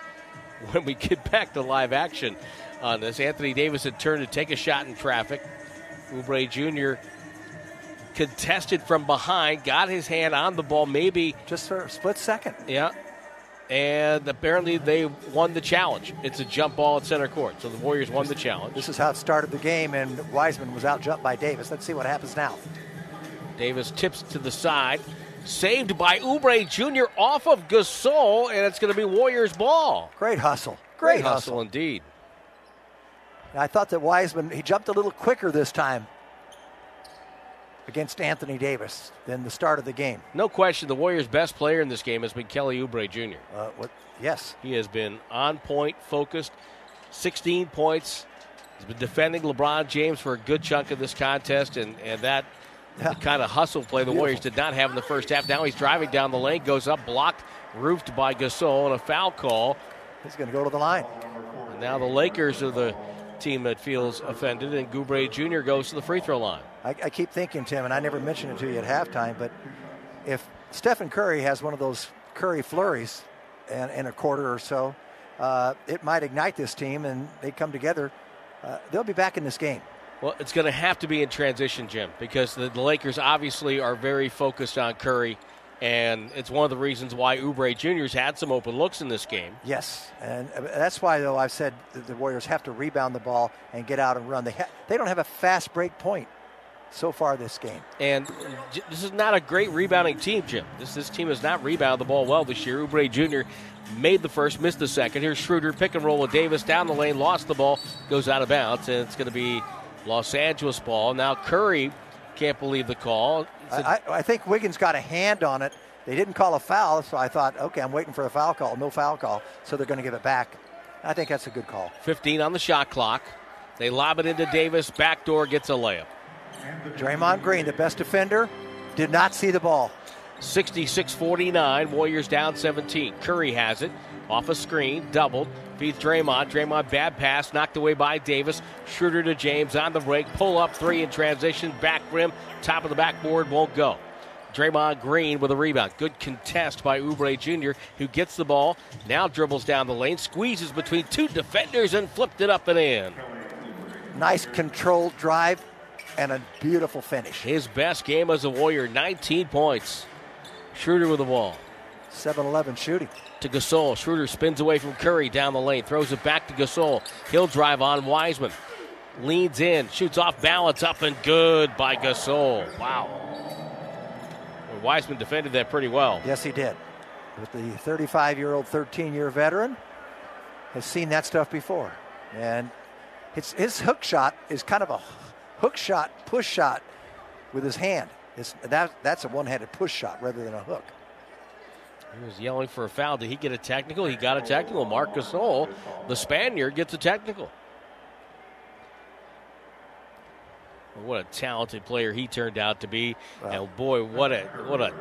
<laughs> when we get back to live action on this. Anthony Davis had turned to take a shot in traffic. Oubre Jr. contested from behind, got his hand on the ball, maybe just for a split second. Yeah. And apparently they won the challenge. It's a jump ball at center court. So the Warriors won the challenge. This is how it started the game, and Wiseman was out jumped by Davis. Let's see what happens now. Davis tips to the side. Saved by Oubre Jr. off of Gasol, and it's going to be Warriors ball. Great hustle. Great, Great hustle. hustle indeed. I thought that Wiseman, he jumped a little quicker this time against Anthony Davis than the start of the game. No question, the Warriors' best player in this game has been Kelly Oubre Jr. Uh, what, yes. He has been on point, focused, 16 points. He's been defending LeBron James for a good chunk of this contest, and, and that – yeah. kind of hustle play the Beautiful. Warriors did not have in the first half. Now he's driving down the lane, goes up, blocked, roofed by Gasol, and a foul call. He's going to go to the line. And now the Lakers are the team that feels offended, and Oubre Jr. goes to the free throw line. I, I keep thinking, Tim, and I never mentioned it to you at halftime, but if Stephen Curry has one of those Curry flurries in, in a quarter or so, uh, it might ignite this team, and they come together. Uh, they'll be back in this game. Well, it's going to have to be in transition, Jim, because the, the Lakers obviously are very focused on Curry, and it's one of the reasons why Oubre Jr.'s had some open looks in this game. Yes, and uh, that's why though I've said the Warriors have to rebound the ball and get out and run. They ha- they don't have a fast break point so far this game. And this is not a great rebounding team, Jim. This this team has not rebounded the ball well this year. Oubre Jr. made the first, missed the second. Here's Schroeder pick and roll with Davis down the lane, lost the ball, goes out of bounds, and it's going to be Los Angeles ball. Now Curry can't believe the call. A- I, I, I think Wiggins got a hand on it. They didn't call a foul, so I thought, okay, I'm waiting for a foul call. No foul call, so they're going to give it back. I think that's a good call. 15 on the shot clock. They lob it into Davis. Backdoor gets a layup. Draymond Green, the best defender, did not see the ball. 66 49. Warriors down 17. Curry has it. Off a screen. Doubled. Feeds Draymond. Draymond bad pass. Knocked away by Davis. Schroeder to James on the break. Pull up three in transition. Back rim. Top of the backboard. Won't go. Draymond Green with a rebound. Good contest by Oubre Jr., who gets the ball. Now dribbles down the lane. Squeezes between two defenders and flipped it up and in. Nice controlled drive and a beautiful finish. His best game as a Warrior. 19 points. Schroeder with the ball. 7 11 shooting. to Gasol. Schroeder spins away from Curry down the lane, throws it back to Gasol. He'll drive on Wiseman. Leans in, shoots off balance, up and good by Gasol. Wow. Well, Wiseman defended that pretty well. Yes, he did. But the 35 year old, 13 year veteran has seen that stuff before. And his, his hook shot is kind of a hook shot, push shot with his hand. It's, that, that's a one handed push shot rather than a hook. He was yelling for a foul. Did he get a technical? He got a technical. Marc Gasol, the Spaniard, gets a technical. What a talented player he turned out to be. And boy, what a what a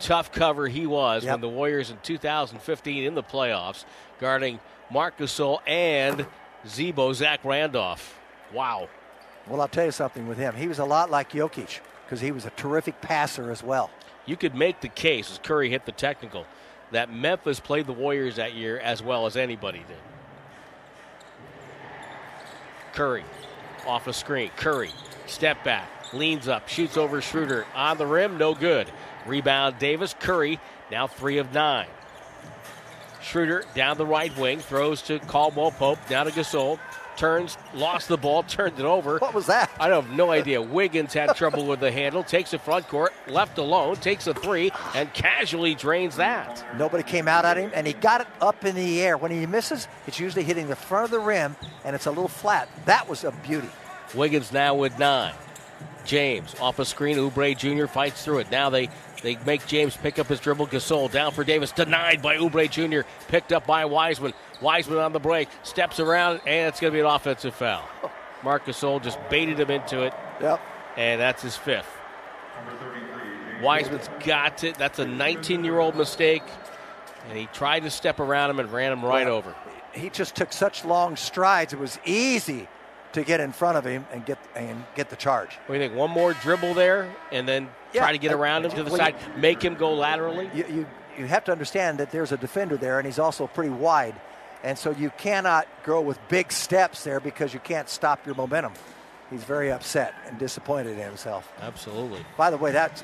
tough cover he was Yep. when the Warriors in 2015 in the playoffs guarding Marc Gasol and Zebo Zach Randolph. Wow. Well, I'll tell you something with him. He was a lot like Jokic because he was a terrific passer as well. You could make the case as Curry hit the technical that Memphis played the Warriors that year as well as anybody did. Curry off a screen. Curry step back, leans up, shoots over Schroeder on the rim, no good. Rebound Davis. Curry now three of nine. Schroeder down the right wing, throws to Caldwell Pope, down to Gasol, turns, lost the ball, turned it over. What was that? I have no idea. Wiggins had trouble with the handle, takes it front court, left alone, takes a three, and casually drains that. Nobody came out at him, and he got it up in the air. When he misses, it's usually hitting the front of the rim, and it's a little flat. That was a beauty. Wiggins now with nine. James off a screen. Oubre Jr. fights through it. Now they, they make James pick up his dribble. Gasol down for Davis. Denied by Oubre Jr. Picked up by Wiseman. Wiseman on the break. Steps around, and it's going to be an offensive foul. Marc Gasol just baited him into it, Yep. and that's his fifth. Wiseman's got it. That's a 19 year old mistake. And he tried to step around him and ran him right Well, over. He just took such long strides. It was easy to get in front of him and get and get the charge. What do you think? One more dribble there, and then Yeah, try to get around him to the well, side, make him go laterally. You, you you have to understand that there's a defender there, and he's also pretty wide, and so you cannot go with big steps there because you can't stop your momentum. He's very upset and disappointed in himself. Absolutely. By the way, that's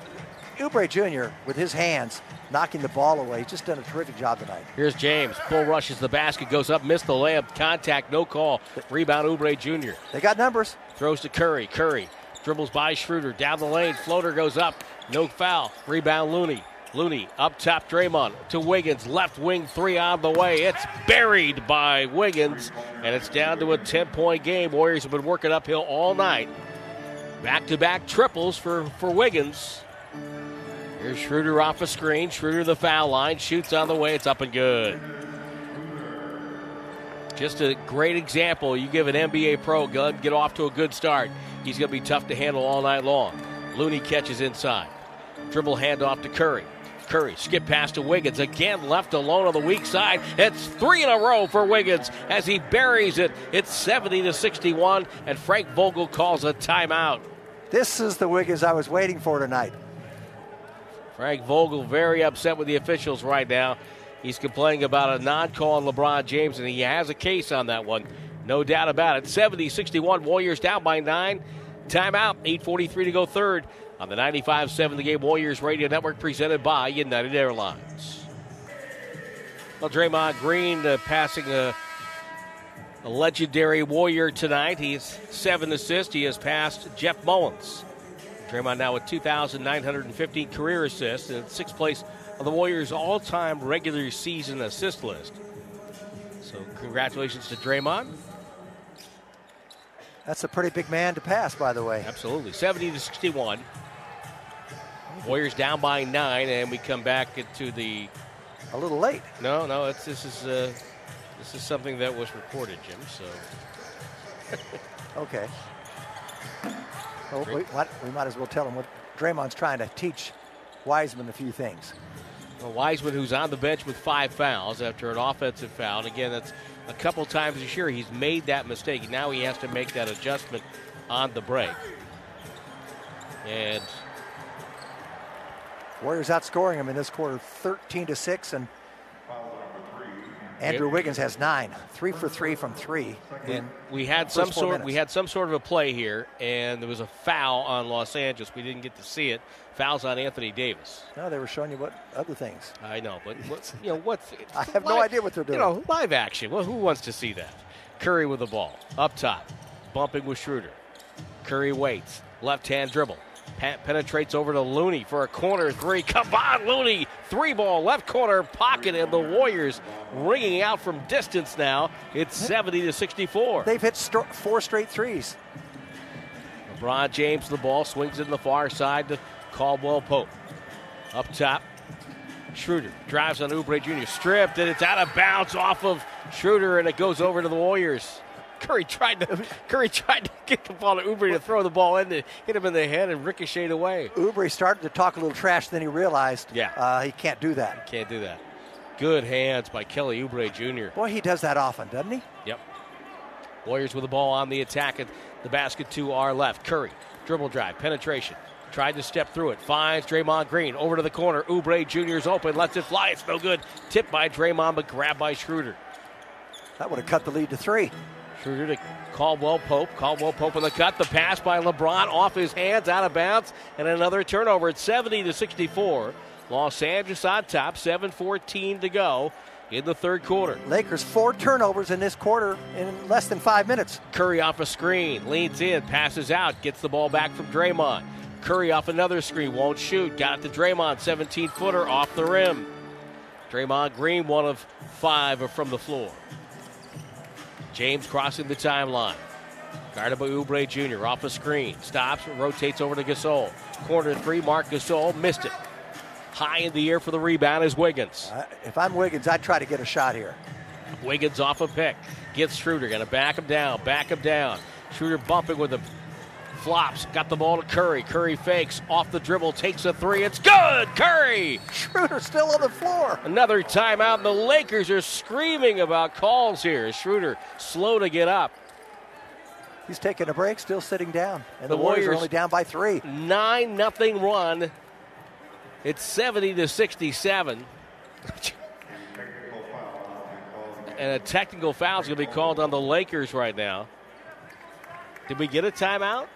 Oubre Jr. with his hands knocking the ball away. He's just done a terrific job tonight. Here's James. Bull rushes the basket, goes up, missed the layup, contact, no call. Rebound, Oubre Jr. They got numbers. Throws to Curry. Curry dribbles by Schroeder down the lane. Floater goes up, no foul. Rebound, Looney. Looney up top, Draymond to Wiggins. Left wing three on the way. It's buried by Wiggins, and it's down to a 10 point game. Warriors have been working uphill all night. Back to back triples for, for Wiggins. Here's Schroeder off a screen. Schroeder the foul line. Shoots on the way. It's up and good. Just a great example. You give an NBA pro, go get off to a good start. He's going to be tough to handle all night long. Looney catches inside. Dribble handoff to Curry. Curry skip pass to Wiggins. Again left alone on the weak side. It's three in a row for Wiggins as he buries it. It's 70 to 61, and Frank Vogel calls a timeout. This is the Wiggins I was waiting for tonight. Frank Vogel very upset with the officials right now. He's complaining about a non-call on LeBron James, and he has a case on that one. No doubt about it. 70 61, Warriors down by nine. Timeout, 8.43 to go third on the 95 7 The Game Warriors Radio Network presented by United Airlines. Well, Draymond Green uh, passing a, a legendary Warrior tonight. He's seven assists. He has passed Jeff Mullins. Draymond now with 2,915 career assists and sixth place on the Warriors' all time regular season assist list. So, congratulations to Draymond. That's a pretty big man to pass, by the way. Absolutely. 70 to 61. Warriors down by nine, and we come back to the. A little late. No, no, it's, this is uh, this is something that was recorded, Jim. So. okay. Oh, well, we, we, might as well tell him what Draymond's trying to teach Wiseman a few things. Well, Wiseman, who's on the bench with five fouls after an offensive foul. And again, that's a couple times this year he's made that mistake. Now he has to make that adjustment on the break. And Warriors outscoring him in this quarter 13 to 6 and Andrew Wiggins has nine, three for three from three. We, we had some sort. Minutes. We had some sort of a play here, and there was a foul on Los Angeles. We didn't get to see it. Fouls on Anthony Davis. No, they were showing you what other things. I know, but what, <laughs> you know what? I have live, no idea what they're doing. You know, live action. Well, who wants to see that? Curry with the ball up top, bumping with Schroeder. Curry waits, left hand dribble, penetrates over to Looney for a corner three. Come on, Looney. Three ball, left corner pocket, and the Warriors ringing out from distance now. It's 70 to 64. They've hit st- four straight threes. LeBron James, the ball swings in the far side to Caldwell Pope. Up top, Schroeder drives on Oubre Jr. Stripped, and it's out of bounds off of Schroeder, and it goes over to the Warriors. Curry tried to Curry tried to get the ball to Oubre to throw the ball in to hit him in the head and ricochet away. Oubre started to talk a little trash, then he realized yeah. Uh, he can't do that. Can't do that. Good hands by Kelly Oubre Jr. Boy, he does that often, doesn't he? Yep. Warriors with the ball on the attack at the basket to our left. Curry, dribble drive, penetration. Tried to step through it. Finds Draymond Green over to the corner. Oubre Jr.'s open. Lets it fly. It's no good. Tipped by Draymond, but grabbed by Schroeder. That would have cut the lead to three. Schroeder to Caldwell Pope. Caldwell Pope in the cut. The pass by LeBron off his hands, out of bounds, and another turnover. It's 70 to 64. Los Angeles on top, 7:14 to go in the third quarter. Lakers four turnovers in this quarter in less than five minutes. Curry off a screen, leans in, passes out, gets the ball back from Draymond. Curry off another screen, won't shoot. Got it to Draymond, 17 footer off the rim. Draymond Green, one of five from the floor. James crossing the timeline. Guarded by Oubre Jr. off a screen. Stops, rotates over to Gasol. Corner three, Marc Gasol missed it. High in the air for the rebound is Wiggins. Uh, if I'm Wiggins, I'd try to get a shot here. Wiggins off a pick. Gets Schroeder. Going to back him down. Back him down. Schroeder bumping with the flops. Got the ball to Curry. Curry fakes off the dribble. Takes a three. It's good. Curry. Schroeder still on the floor. Another timeout. The Lakers are screaming about calls here. Schroeder slow to get up. He's taking a break, still sitting down. And the, the Warriors, Warriors are only down by three. 9 nothing run. It's 70 to 67. and a technical foul is going to be called on the Lakers right now. Did we get a timeout?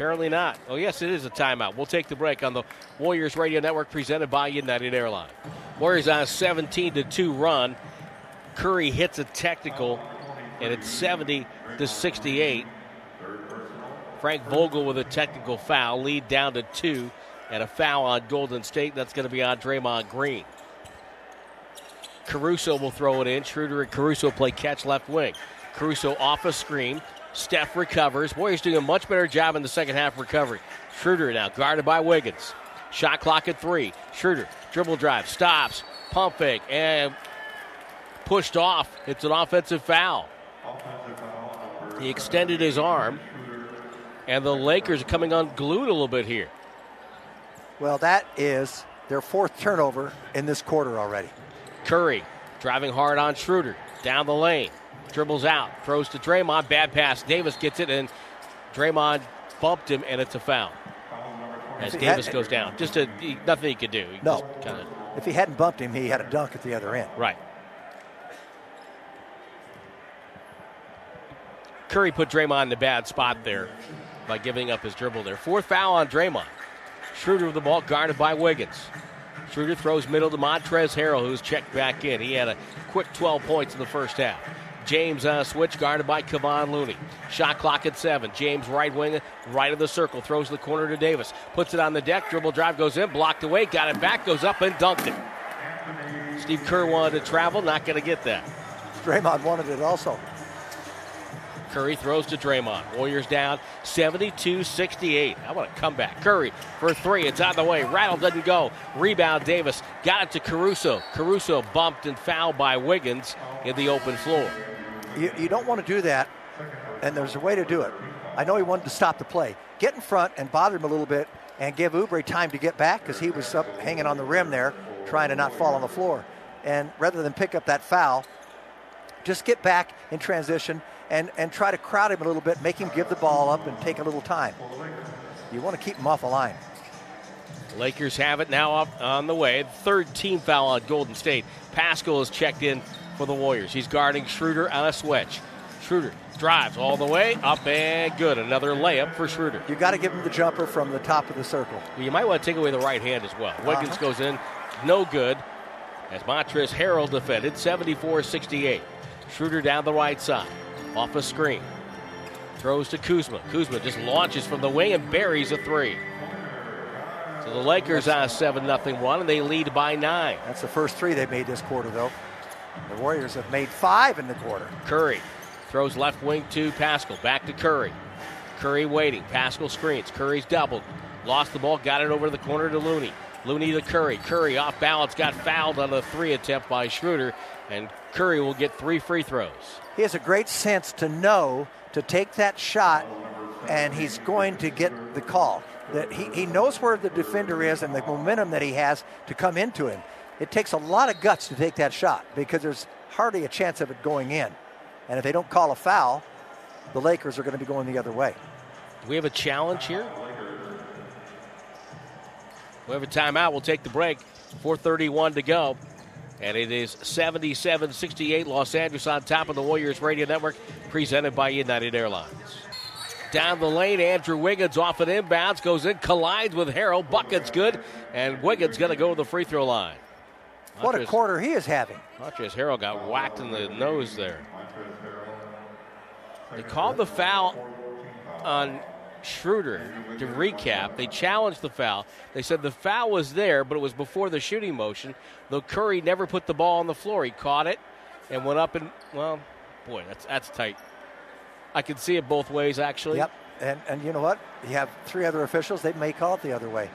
Apparently not. Oh, yes, it is a timeout. We'll take the break on the Warriors Radio Network presented by United Airlines. Warriors on a 17 to 2 run. Curry hits a technical, and it's 70 to 68. Frank Vogel with a technical foul, lead down to two, and a foul on Golden State. That's going to be on Draymond Green. Caruso will throw it in. Schroeder and Caruso play catch left wing. Caruso off a screen. Steph recovers. Warriors doing a much better job in the second half recovery. Schroeder now guarded by Wiggins. Shot clock at three. Schroeder dribble drive stops. Pump fake and pushed off. It's an offensive foul. He extended his arm and the Lakers are coming unglued a little bit here. Well, that is their fourth turnover in this quarter already. Curry driving hard on Schroeder down the lane, dribbles out, throws to Draymond, bad pass. Davis gets it, and Draymond bumped him, and it's a foul. As Davis had, goes down, just a, he, nothing he could do. He no, kinda, if he hadn't bumped him, he had a dunk at the other end. Right. Curry put Draymond in a bad spot there by giving up his dribble there. Fourth foul on Draymond. Schroeder with the ball, guarded by Wiggins. Schroeder throws middle to Montrezl Harrell, who's checked back in. He had a quick 12 points in the first half. James uh, switch guarded by Kevon Looney. Shot clock at seven. James right wing, right of the circle, throws the corner to Davis. Puts it on the deck. Dribble drive goes in, blocked away, got it back, goes up and dunked it. Steve Kerr wanted to travel, not going to get that. Draymond wanted it also. Curry throws to Draymond. Warriors down 72 68. I want to come back. Curry for three. It's out of the way. Rattle doesn't go. Rebound Davis. Got it to Caruso. Caruso bumped and fouled by Wiggins in the open floor. You, you don't want to do that, and there's a way to do it. I know he wanted to stop the play. Get in front and bother him a little bit and give Oubre time to get back because he was up hanging on the rim there trying to not fall on the floor. And rather than pick up that foul, just get back in transition and, and try to crowd him a little bit, make him give the ball up and take a little time. You want to keep him off the line. Lakers have it now up on the way. Third team foul on Golden State. Paschall is checked in for the Warriors. He's guarding Schroeder on a switch. Schroeder drives all the way up and good. Another layup for Schroeder. You got to give him the jumper from the top of the circle. You might want to take away the right hand as well. Wiggins uh-huh. goes in, no good. As Montrezl Harrell defended, 74 68. Schroeder down the right side off a screen. Throws to Kuzma. Kuzma just launches from the wing and buries a three. So the Lakers on a 7 0 run, and they lead by nine. That's the first three they made this quarter, though. The Warriors have made five in the quarter. Curry throws left wing to Paschall. Back to Curry. Curry waiting. Paschall screens. Curry's doubled. Lost the ball. Got it over the corner to Looney. Looney to Curry. Curry off balance. Got fouled on the three attempt by Schroeder. And Curry will get three free throws he has a great sense to know to take that shot and he's going to get the call. That he, he knows where the defender is and the momentum that he has to come into him. It takes a lot of guts to take that shot because there's hardly a chance of it going in. And if they don't call a foul, the Lakers are going to be going the other way. Do we have a challenge here? We have a timeout. We'll take the break. 4:31 to go. And it is 77 68 Los Angeles on top of the Warriors Radio Network, presented by United Airlines. Down the lane, Andrew Wiggins off an inbounds, goes in, collides with Harrell. Bucket's good, and Wiggins going to go to the free throw line. What a quarter he is having. Montrezl Harrell got whacked in the nose there. They called the foul on Schroeder, to recap, they challenged the foul. They said the foul was there, but it was before the shooting motion, though Curry never put the ball on the floor. He caught it and went up and, well, boy, that's, that's tight. I can see it both ways, actually. Yep. And, and you know what? You have three other officials, they may call it the other way.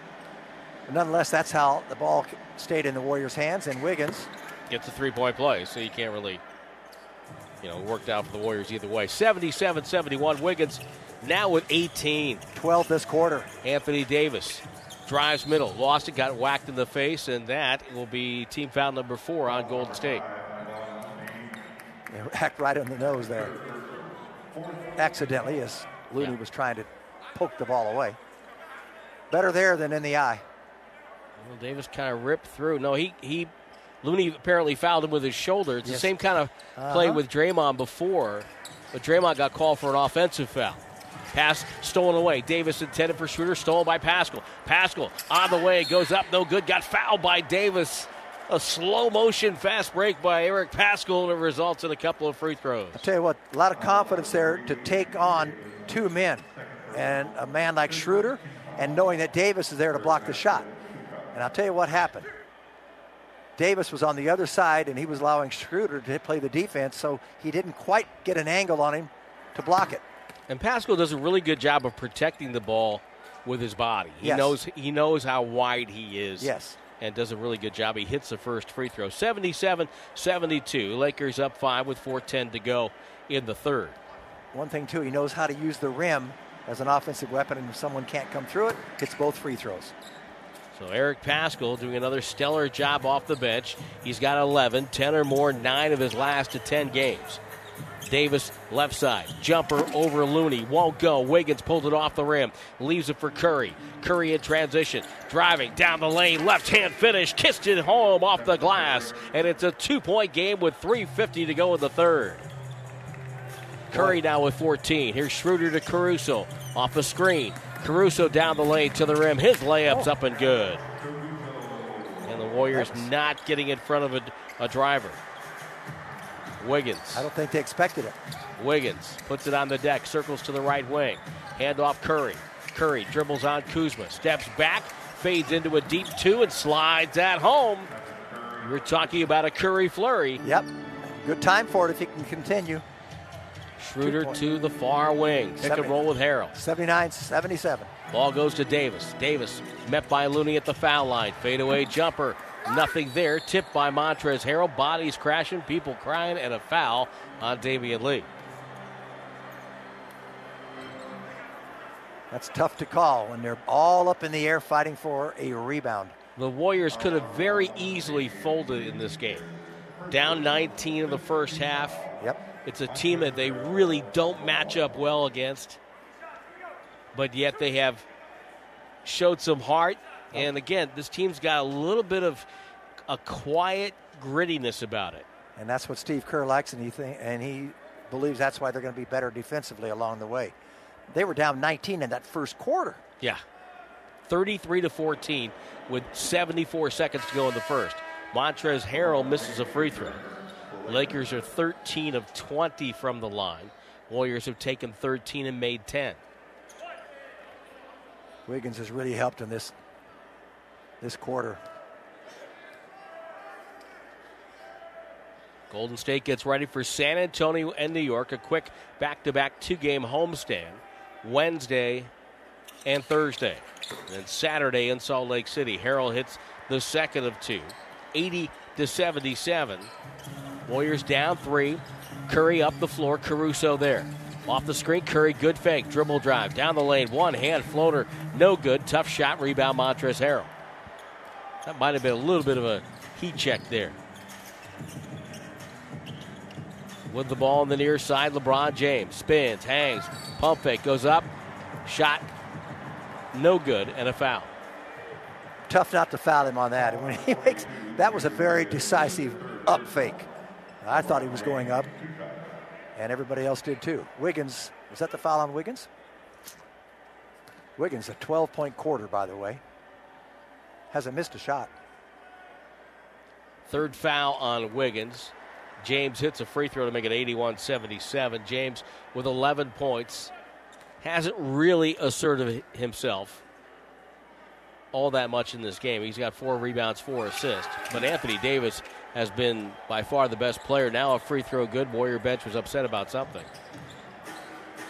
But nonetheless, that's how the ball stayed in the Warriors' hands, and Wiggins gets a three point play, so you can't really, you know, worked out for the Warriors either way. 77 71. Wiggins now with 18. 12 this quarter. Anthony Davis drives middle, lost it, got whacked in the face, and that will be team foul number four on Golden State. Hacked <laughs> right in the nose there. Accidentally, as Looney yeah. was trying to poke the ball away. Better there than in the eye. Well, Davis kind of ripped through. No, he he Looney apparently fouled him with his shoulder. It's yes. the same kind of uh-huh. play with Draymond before, but Draymond got called for an offensive foul. Pass stolen away. Davis intended for Schroeder, stolen by Paschall. Paschall on the way, goes up, no good. Got fouled by Davis. A slow motion fast break by Eric Paschall, and it results in a couple of free throws. I'll tell you what, a lot of confidence there to take on two men, and a man like Schroeder, and knowing that Davis is there to block the shot. And I'll tell you what happened. Davis was on the other side, and he was allowing Schroeder to play the defense, so he didn't quite get an angle on him to block it. And Paschall does a really good job of protecting the ball with his body. He yes. knows he knows how wide he is. Yes. And does a really good job. He hits the first free throw. 77 72. Lakers up five with 4.10 to go in the third. One thing, too, he knows how to use the rim as an offensive weapon, and if someone can't come through it, hits both free throws. So Eric Paschall doing another stellar job off the bench. He's got 11, 10 or more, nine of his last to 10 games. Davis left side. Jumper over Looney. Won't go. Wiggins pulled it off the rim. Leaves it for Curry. Curry in transition. Driving down the lane. Left hand finish. Kissed it home off the glass. And it's a two point game with 3.50 to go in the third. Curry now with 14. Here's Schroeder to Caruso off the screen. Caruso down the lane to the rim. His layup's up and good. And the Warriors not getting in front of a, a driver. Wiggins. I don't think they expected it. Wiggins puts it on the deck, circles to the right wing. Hand off Curry. Curry dribbles on Kuzma, steps back, fades into a deep two, and slides at home. We're talking about a Curry flurry. Yep. Good time for it if he can continue. Schroeder to the far wing. Pick and roll with Harrell. 79 77. Ball goes to Davis. Davis met by Looney at the foul line. Fadeaway jumper. Nothing there. Tipped by Montrezl Harrell. Bodies crashing. People crying. And a foul on Damion Lee. That's tough to call when they're all up in the air fighting for a rebound. The Warriors could have very easily folded in this game. Down 19 in the first half. Yep. It's a team that they really don't match up well against, but yet they have showed some heart. And again, this team's got a little bit of a quiet grittiness about it. And that's what Steve Kerr likes, and he think, and he believes that's why they're going to be better defensively along the way. They were down 19 in that first quarter. Yeah. 33 to 14 with 74 seconds to go in the first. Montrezl Harrell misses a free throw. Lakers are 13 of 20 from the line. Warriors have taken 13 and made 10. Wiggins has really helped in this this quarter. Golden State gets ready for San Antonio and New York. A quick back-to-back two-game homestand Wednesday and Thursday. And Saturday in Salt Lake City. Harrell hits the second of two, 80 to 77. Warriors down three. Curry up the floor. Caruso there. Off the screen, Curry, good fake. Dribble drive. Down the lane. One hand floater. No good. Tough shot. Rebound, Montrezl Harrell. That might have been a little bit of a heat check there. With the ball on the near side, LeBron James spins, hangs, pump fake, goes up, shot, no good, and a foul. Tough not to foul him on that. And <laughs> when he makes that was a very decisive up fake. I thought he was going up, and everybody else did too. Wiggins, was that the foul on Wiggins? Wiggins, a 12 point quarter, by the way. Hasn't missed a shot. Third foul on Wiggins. James hits a free throw to make it 81 77. James with 11 points. Hasn't really asserted himself all that much in this game. He's got four rebounds, four assists. But Anthony Davis has been by far the best player. Now a free throw good. Warrior bench was upset about something.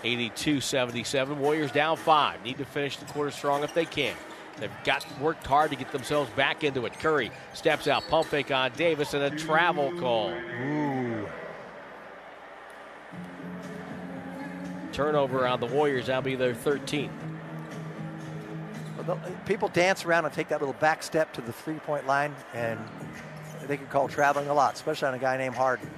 82 77. Warriors down five. Need to finish the quarter strong if they can. They've got worked hard to get themselves back into it. Curry steps out, pump fake on Davis, and a travel call. Ooh. Turnover on the Warriors. That'll be their 13th. People dance around and take that little back step to the three point line, and they can call traveling a lot, especially on a guy named Harden.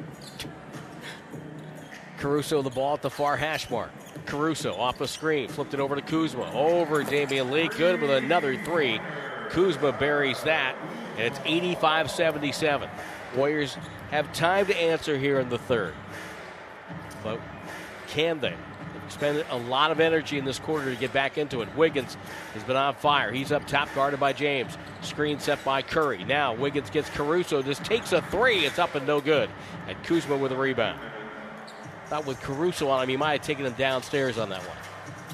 Caruso the ball at the far hash mark. Caruso off the screen, flipped it over to Kuzma. Over Damion Lee, good with another three. Kuzma buries that, and it's 85 77. Warriors have time to answer here in the third. But can they? They've a lot of energy in this quarter to get back into it. Wiggins has been on fire. He's up top, guarded by James. Screen set by Curry. Now Wiggins gets Caruso, just takes a three. It's up and no good. And Kuzma with a rebound. Thought with Caruso on him, he might have taken him downstairs on that one.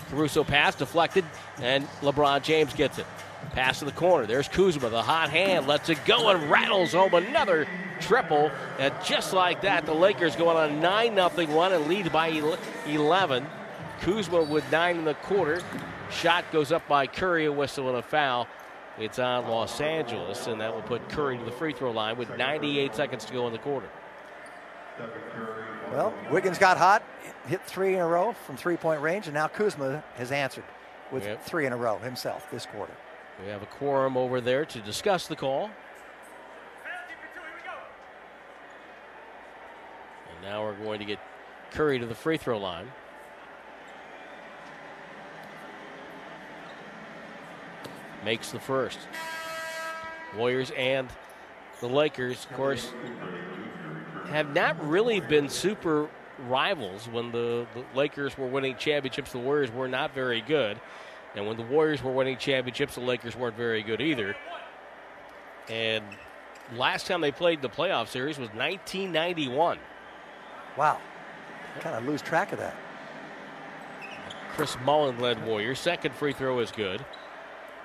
Caruso pass deflected, and LeBron James gets it. Pass to the corner. There's Kuzma, the hot hand, lets it go and rattles home another triple. And just like that, the Lakers go on a 9 0 run and lead by 11. Kuzma with nine in the quarter. Shot goes up by Curry, a whistle and a foul. It's on Los Angeles, and that will put Curry to the free throw line with 98 seconds to go in the quarter. Well, Wiggins got hot, hit three in a row from three point range, and now Kuzma has answered with yep. three in a row himself this quarter. We have a quorum over there to discuss the call. And now we're going to get Curry to the free throw line. Makes the first. Warriors and the Lakers, of course, have not really been super rivals. When the, the Lakers were winning championships, the Warriors were not very good. And when the Warriors were winning championships, the Lakers weren't very good either. And last time they played the playoff series was 1991. Wow. Kind of lose track of that. Chris Mullin led Warriors. Second free throw is good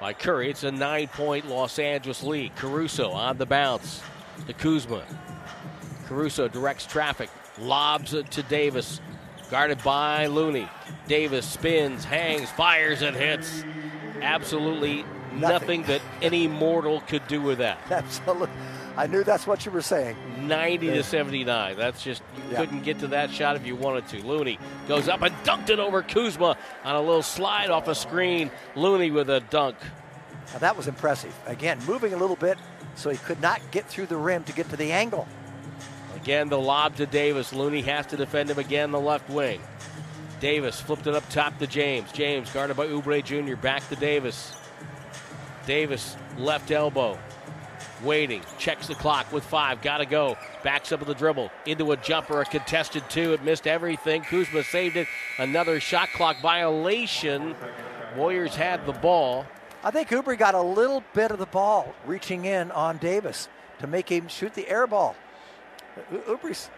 by Curry. It's a nine point Los Angeles lead. Caruso on the bounce to Kuzma. Caruso directs traffic, lobs it to Davis. Guarded by Looney. Davis spins, hangs, fires, and hits. Absolutely nothing, nothing that any mortal could do with that. <laughs> Absolutely. I knew that's what you were saying. 90 yeah. to 79. That's just, you yeah. couldn't get to that shot if you wanted to. Looney goes up and dunked it over Kuzma on a little slide off a screen. Looney with a dunk. Now that was impressive. Again, moving a little bit so he could not get through the rim to get to the angle. Again, the lob to Davis. Looney has to defend him again, the left wing. Davis flipped it up top to James. James guarded by Oubre Jr. Back to Davis. Davis left elbow waiting, checks the clock with five, gotta go. Backs up with the dribble, into a jumper, a contested two. It missed everything. Kuzma saved it. Another shot clock violation. Warriors had the ball. I think Oubre got a little bit of the ball reaching in on Davis to make him shoot the air ball. Oubre's,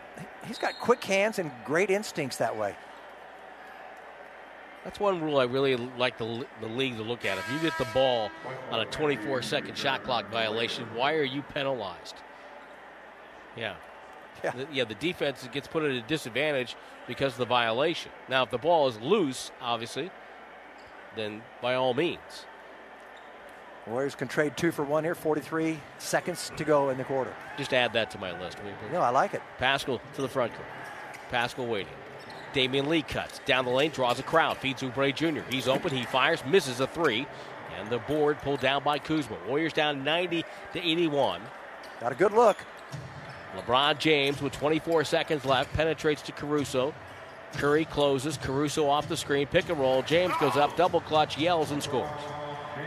he's got quick hands and great instincts that way. That's one rule I really like the, the league to look at. If you get the ball on a 24 second shot clock violation, why are you penalized? Yeah. Yeah. The, yeah, the defense gets put at a disadvantage because of the violation. Now, if the ball is loose, obviously, then by all means. Warriors can trade two for one here. 43 seconds to go in the quarter. Just add that to my list. No, I like it. Paschall to the front court. Paschall waiting. Damion Lee cuts down the lane, draws a crowd, feeds Oubre Jr. He's open, he fires, misses a three, and the board pulled down by Kuzma. Warriors down 90 to 81. Got a good look. LeBron James with 24 seconds left penetrates to Caruso. Curry closes. Caruso off the screen. Pick and roll. James goes up. Double clutch. Yells and scores.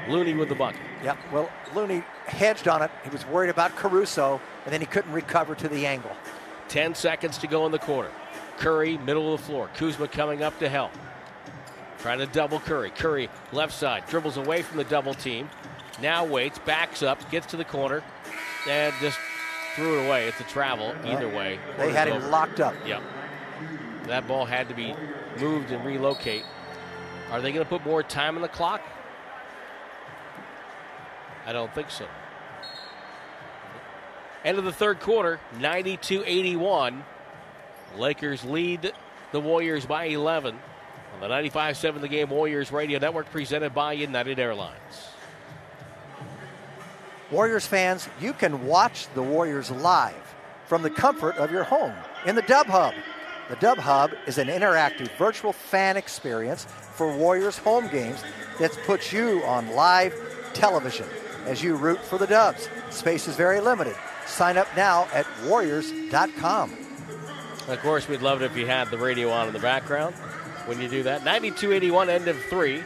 Looney with the bucket. Yep. Well, Looney hedged on it. He was worried about Caruso, and then he couldn't recover to the angle. 10 seconds to go in the quarter. Curry, middle of the floor. Kuzma coming up to help. Trying to double Curry. Curry, left side, dribbles away from the double team. Now waits, backs up, gets to the corner, and just threw it away. It's a travel either way. They had him locked up. Yep. That ball had to be moved and relocate. Are they going to put more time on the clock? I don't think so. End of the third quarter, 92 81. Lakers lead the Warriors by 11 on the 95 7 The Game Warriors Radio Network presented by United Airlines. Warriors fans, you can watch the Warriors live from the comfort of your home in the Dub Hub. The Dub Hub is an interactive virtual fan experience for Warriors home games that puts you on live television as you root for the Dubs. Space is very limited. Sign up now at warriors.com. Of course, we'd love it if you had the radio on in the background when you do that. 92-81, end of three.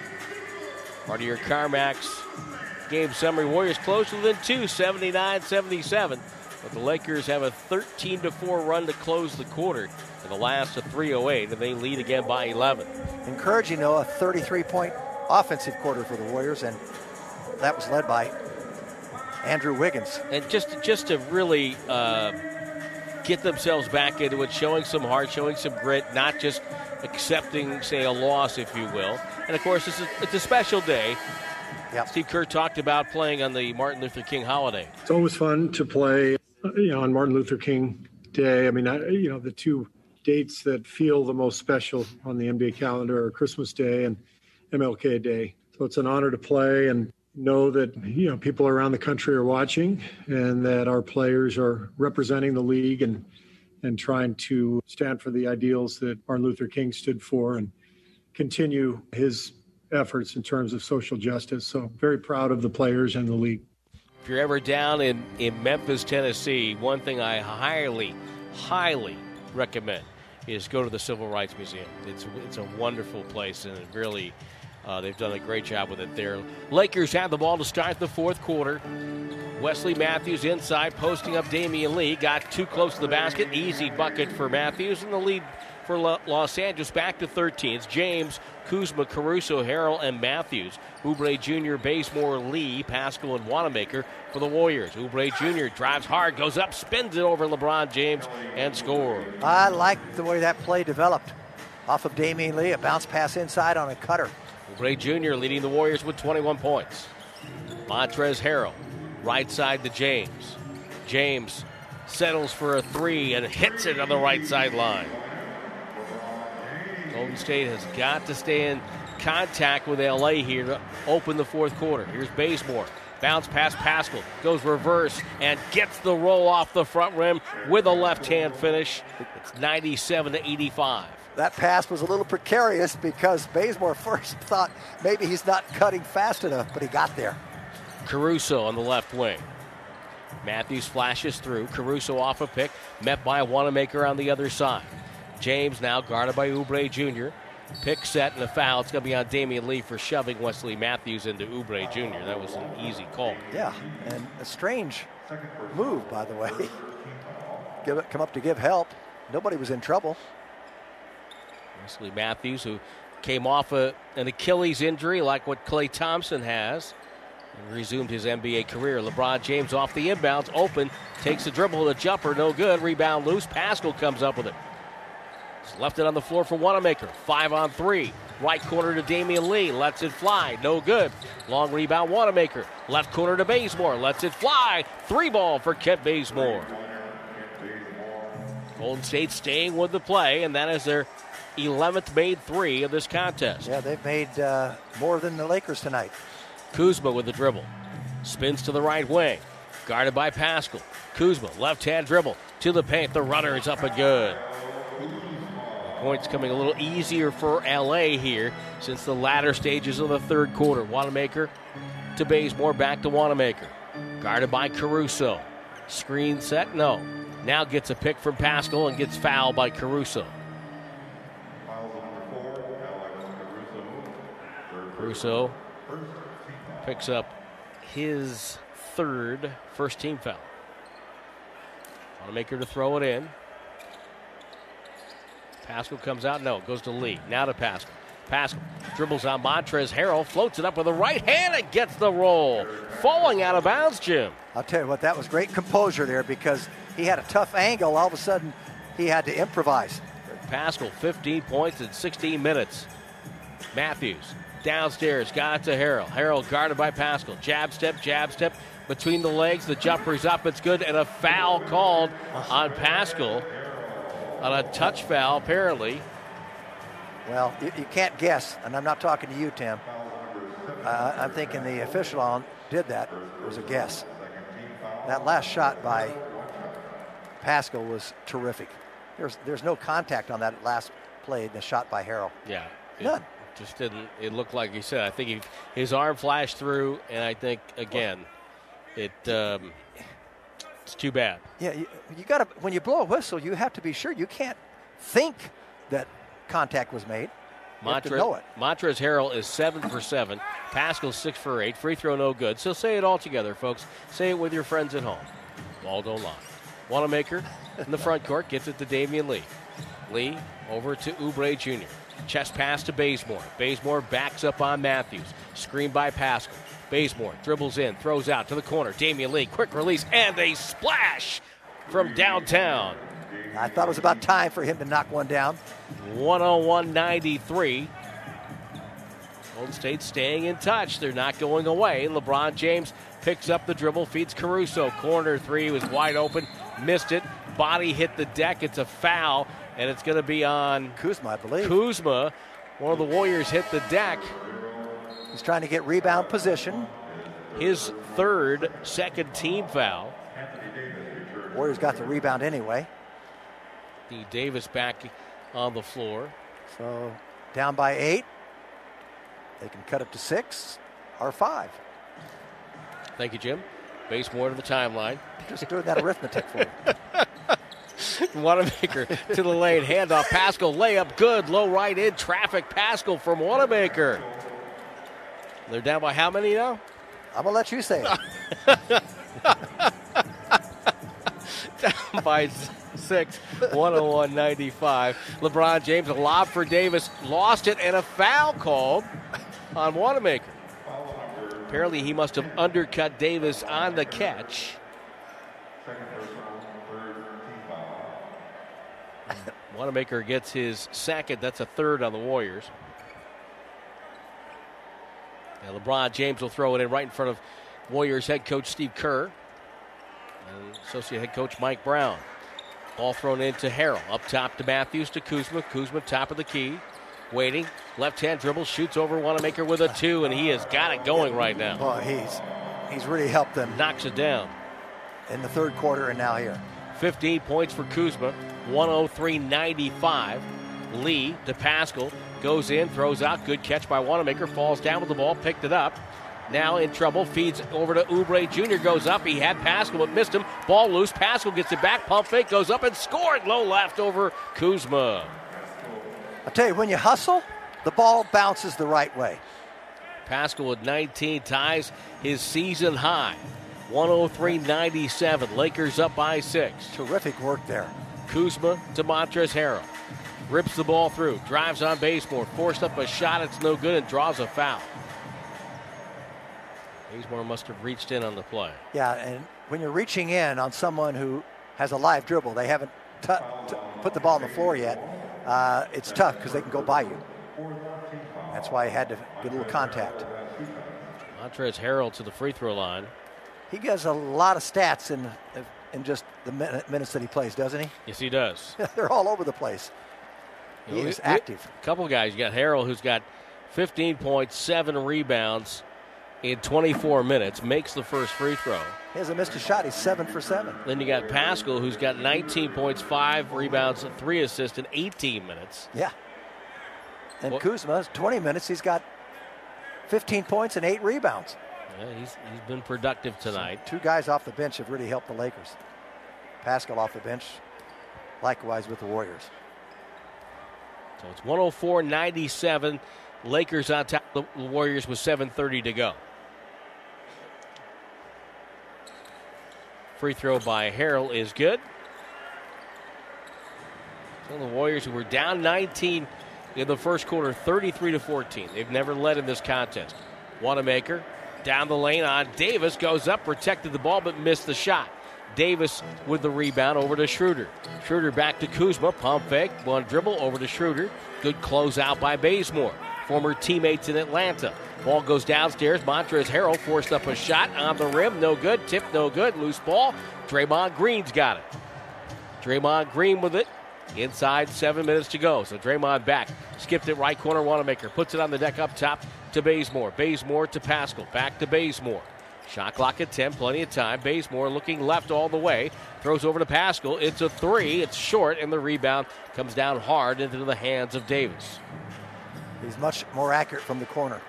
Part of your CarMax game summary. Warriors close within two, 79-77. But the Lakers have a 13 4 run to close the quarter in the last of 308, and they lead again by 11. Encouraging, though, a 33 point offensive quarter for the Warriors, and that was led by Andrew Wiggins. And just just to really uh, get themselves back into it, showing some heart, showing some grit, not just accepting, say, a loss, if you will. And of course, it's a, it's a special day. Yep. Steve Kerr talked about playing on the Martin Luther King holiday. It's always fun to play uh, you know, on Martin Luther King Day. I mean, I, you know, the two dates that feel the most special on the NBA calendar are Christmas Day and MLK Day. So it's an honor to play and know that you know people around the country are watching and that our players are representing the league and and trying to stand for the ideals that Martin Luther King stood for and continue his efforts in terms of social justice. So very proud of the players and the league. If you're ever down in, in Memphis, Tennessee, one thing I highly, highly recommend is go to the Civil Rights Museum. It's it's a wonderful place and it really Uh, they've done a great job with it there. Lakers have the ball to start the fourth quarter. Wesley Matthews inside, posting up Damion Lee. Got too close to the basket. Easy bucket for Matthews, and the lead for Los Angeles back to 13. It's James, Kuzma, Caruso, Harrell, and Matthews. Oubre Jr., Bazemore, Lee, Paschall, and Wanamaker for the Warriors. Oubre Jr. drives hard, goes up, spins it over LeBron James, and scores. I like the way that play developed. Off of Damion Lee, a bounce pass inside on a cutter. Oubre Jr. leading the Warriors with 21 points. Montrezl Harrell, right side to James. James settles for a three and hits it on the right sideline. Golden State has got to stay in contact with LA here to open the fourth quarter. Here's Bazemore. Bounce past Paschall, goes reverse and gets the roll off the front rim with a left hand finish. It's 97 to 85. That pass was a little precarious because Bazemore <laughs> first thought maybe he's not cutting fast enough, but he got there. Caruso on the left wing. Matthews flashes through. Caruso off a pick, met by a Wanamaker on the other side. James now guarded by Oubre Jr. Pick set and a foul. It's going to be on Damion Lee for shoving Wesley Matthews into Oubre Jr. That was an easy call. Yeah, and a strange move, by the way. <laughs> give it, come up to give help. Nobody was in trouble. Wesley Matthews, who came off a, an Achilles injury like what Klay Thompson has, and resumed his NBA career. LeBron James off the inbounds, open, takes the dribble, the jumper, no good. Rebound loose. Paschall comes up with it. Left it on the floor for Wanamaker. Five on three. Right corner to Damion Lee. Lets it fly. No good. Long rebound, Wanamaker. Left corner to Bazemore. Lets it fly. Three ball for Kent Bazemore. Golden State staying with the play, and that is their 11th made three of this contest. Yeah, they've made uh, more than the Lakers tonight. Kuzma with the dribble. Spins to the right wing. Guarded by Paschall. Kuzma, left hand dribble to the paint. The runner is up and good. Points coming a little easier for LA here since the latter stages of the third quarter. Wanamaker to Bazemore, back to Wanamaker. Guarded by Caruso. Screen set, no. Now gets a pick from Paschall and gets fouled by Caruso. Caruso picks up his third first team foul. Wanamaker to throw it in. Paschall comes out. No, goes to Lee. Now to Paschall. Paschall dribbles on Montrezl Harrell, floats it up with a right hand and gets the roll. Falling out of bounds, Jim. I'll tell you what, that was great composure there because he had a tough angle. All of a sudden, he had to improvise. Paschall, 15 points in 16 minutes. Matthews downstairs, got it to Harrell. Harrell guarded by Paschall. Jab step, jab step between the legs. The jumper's up. It's good. And a foul called on Paschall on a touch foul, apparently. Well, you, you can't guess, and I'm not talking to you, Tim. Uh, I'm thinking the official on did that. Was a guess. That last shot by Paschall was terrific. There's there's no contact on that last play, the shot by Harrell. Yeah. None. Just didn't. It looked like he said. I think he, his arm flashed through, and I think again, it um, it's too bad. Yeah, you, you got to when you blow a whistle, you have to be sure. You can't think that contact was made. You have to know it. Montrezl Harrell is seven for seven. Paschall six for eight. Free throw no good. So say it all together, folks. Say it with your friends at home. Ball don't lie. Wanamaker in the front court gets it to Damion Lee. Lee over to Oubre Jr. Chest pass to Bazemore. Bazemore backs up on Matthews. Screen by Paschall. Bazemore dribbles in, throws out to the corner. Damion Lee, quick release, and a splash from downtown. I thought it was about time for him to knock one down. 101 93. Golden State staying in touch. They're not going away. LeBron James picks up the dribble, feeds Caruso. Corner three was wide open, missed it. Body hit the deck. It's a foul, and it's going to be on Kuzma, I believe. Kuzma. One of the Warriors hit the deck. He's trying to get rebound position. His third second team foul. Warriors got the rebound anyway. The Davis back on the floor. So down by eight. They can cut it to six or five. Thank you, Jim. Bazemore to the timeline. Just doing that arithmetic for you. <laughs> <laughs> Wanamaker to the lane. Handoff. Paschall layup good. Low right in traffic. Paschall from Wanamaker. They're down by how many now? I'm gonna let you say it. <laughs> down by six, 101 95. LeBron James, a lob for Davis, lost it, and a foul called on Wanamaker. Apparently, he must have undercut Davis on the catch. Wanamaker gets his second. That's a third on the Warriors. And LeBron James will throw it in right in front of Warriors head coach Steve Kerr and associate head coach Mike Brown. Ball thrown into Harrell. Up top to Matthews to Kuzma. Kuzma top of the key. Waiting. Left hand dribble. Shoots over Wanamaker with a two, and he has got it going right now. Well, he's he's really helped them Knocks it down. in the third quarter and now here. 15 points for Kuzma. 103 95. Lee to Paschall. Goes in, throws out. Good catch by Wanamaker. Falls down with the ball. Picked it up. Now in trouble. Feeds over to Oubre Jr. Goes up. He had Paschall but missed him. Ball loose. Paschall gets it back. Pump fake. Goes up and scored. Low left over Kuzma. I tell you, when you hustle, the ball bounces the right way. Paschall with 19 ties his season high. 103 97. Lakers up by six. Terrific work there. Kuzma to Montrezl Harrell. Rips the ball through. Drives on Bazemore. Forced up a shot. It's no good and draws a foul. Bazemore must have reached in on the play. Yeah, and when you're reaching in on someone who has a live dribble, they haven't t- t- put the ball on the floor yet. Uh, it's tough because they can go by you. That's why he had to get a little contact. Montrezl Harrell to the free throw line. He gets a lot of stats in in just the minutes that he plays, doesn't he? Yes, he does. <laughs> They're all over the place. You He know, is active. A couple guys. You got Harrell, who's got 15.7 rebounds in 24 minutes, makes the first free throw. He hasn't missed a shot. He's seven for seven. Then you got Paschall, who's got 19 points, five rebounds, and three assists in 18 minutes. Yeah. And What- Kuzma, 20 minutes, he's got 15 points and eight rebounds. Yeah, he's, he's been productive tonight. Two guys off the bench have really helped the Lakers. Paschall off the bench, likewise with the Warriors. So it's 104 97. Lakers on top of the Warriors with 7.30 to go. Free throw by Harrell is good. So the Warriors, who were down 19 in the first quarter, 33 to 14. They've never led in this contest. Wanamaker down the lane on Davis, goes up, protected the ball, but missed the shot. Davis with the rebound over to Schroeder. Schroeder back to Kuzma, pump fake, one dribble over to Schroeder. Good closeout by Bazemore, former teammates in Atlanta. Ball goes downstairs. Montrezl Harrell forced up a shot on the rim, no good. Tip, no good. Loose ball. Draymond Green's got it. Draymond Green with it. Inside seven minutes to go. So Draymond back. Skipped it right corner. Wanamaker puts it on the deck up top to Bazemore. Bazemore to Paschall. Back to Bazemore. Shot clock at 10. Plenty of time. Bazemore looking left all the way. Throws over to Paschall. It's a three. It's short, and the rebound comes down hard into the hands of Davis. He's much more accurate from the corner.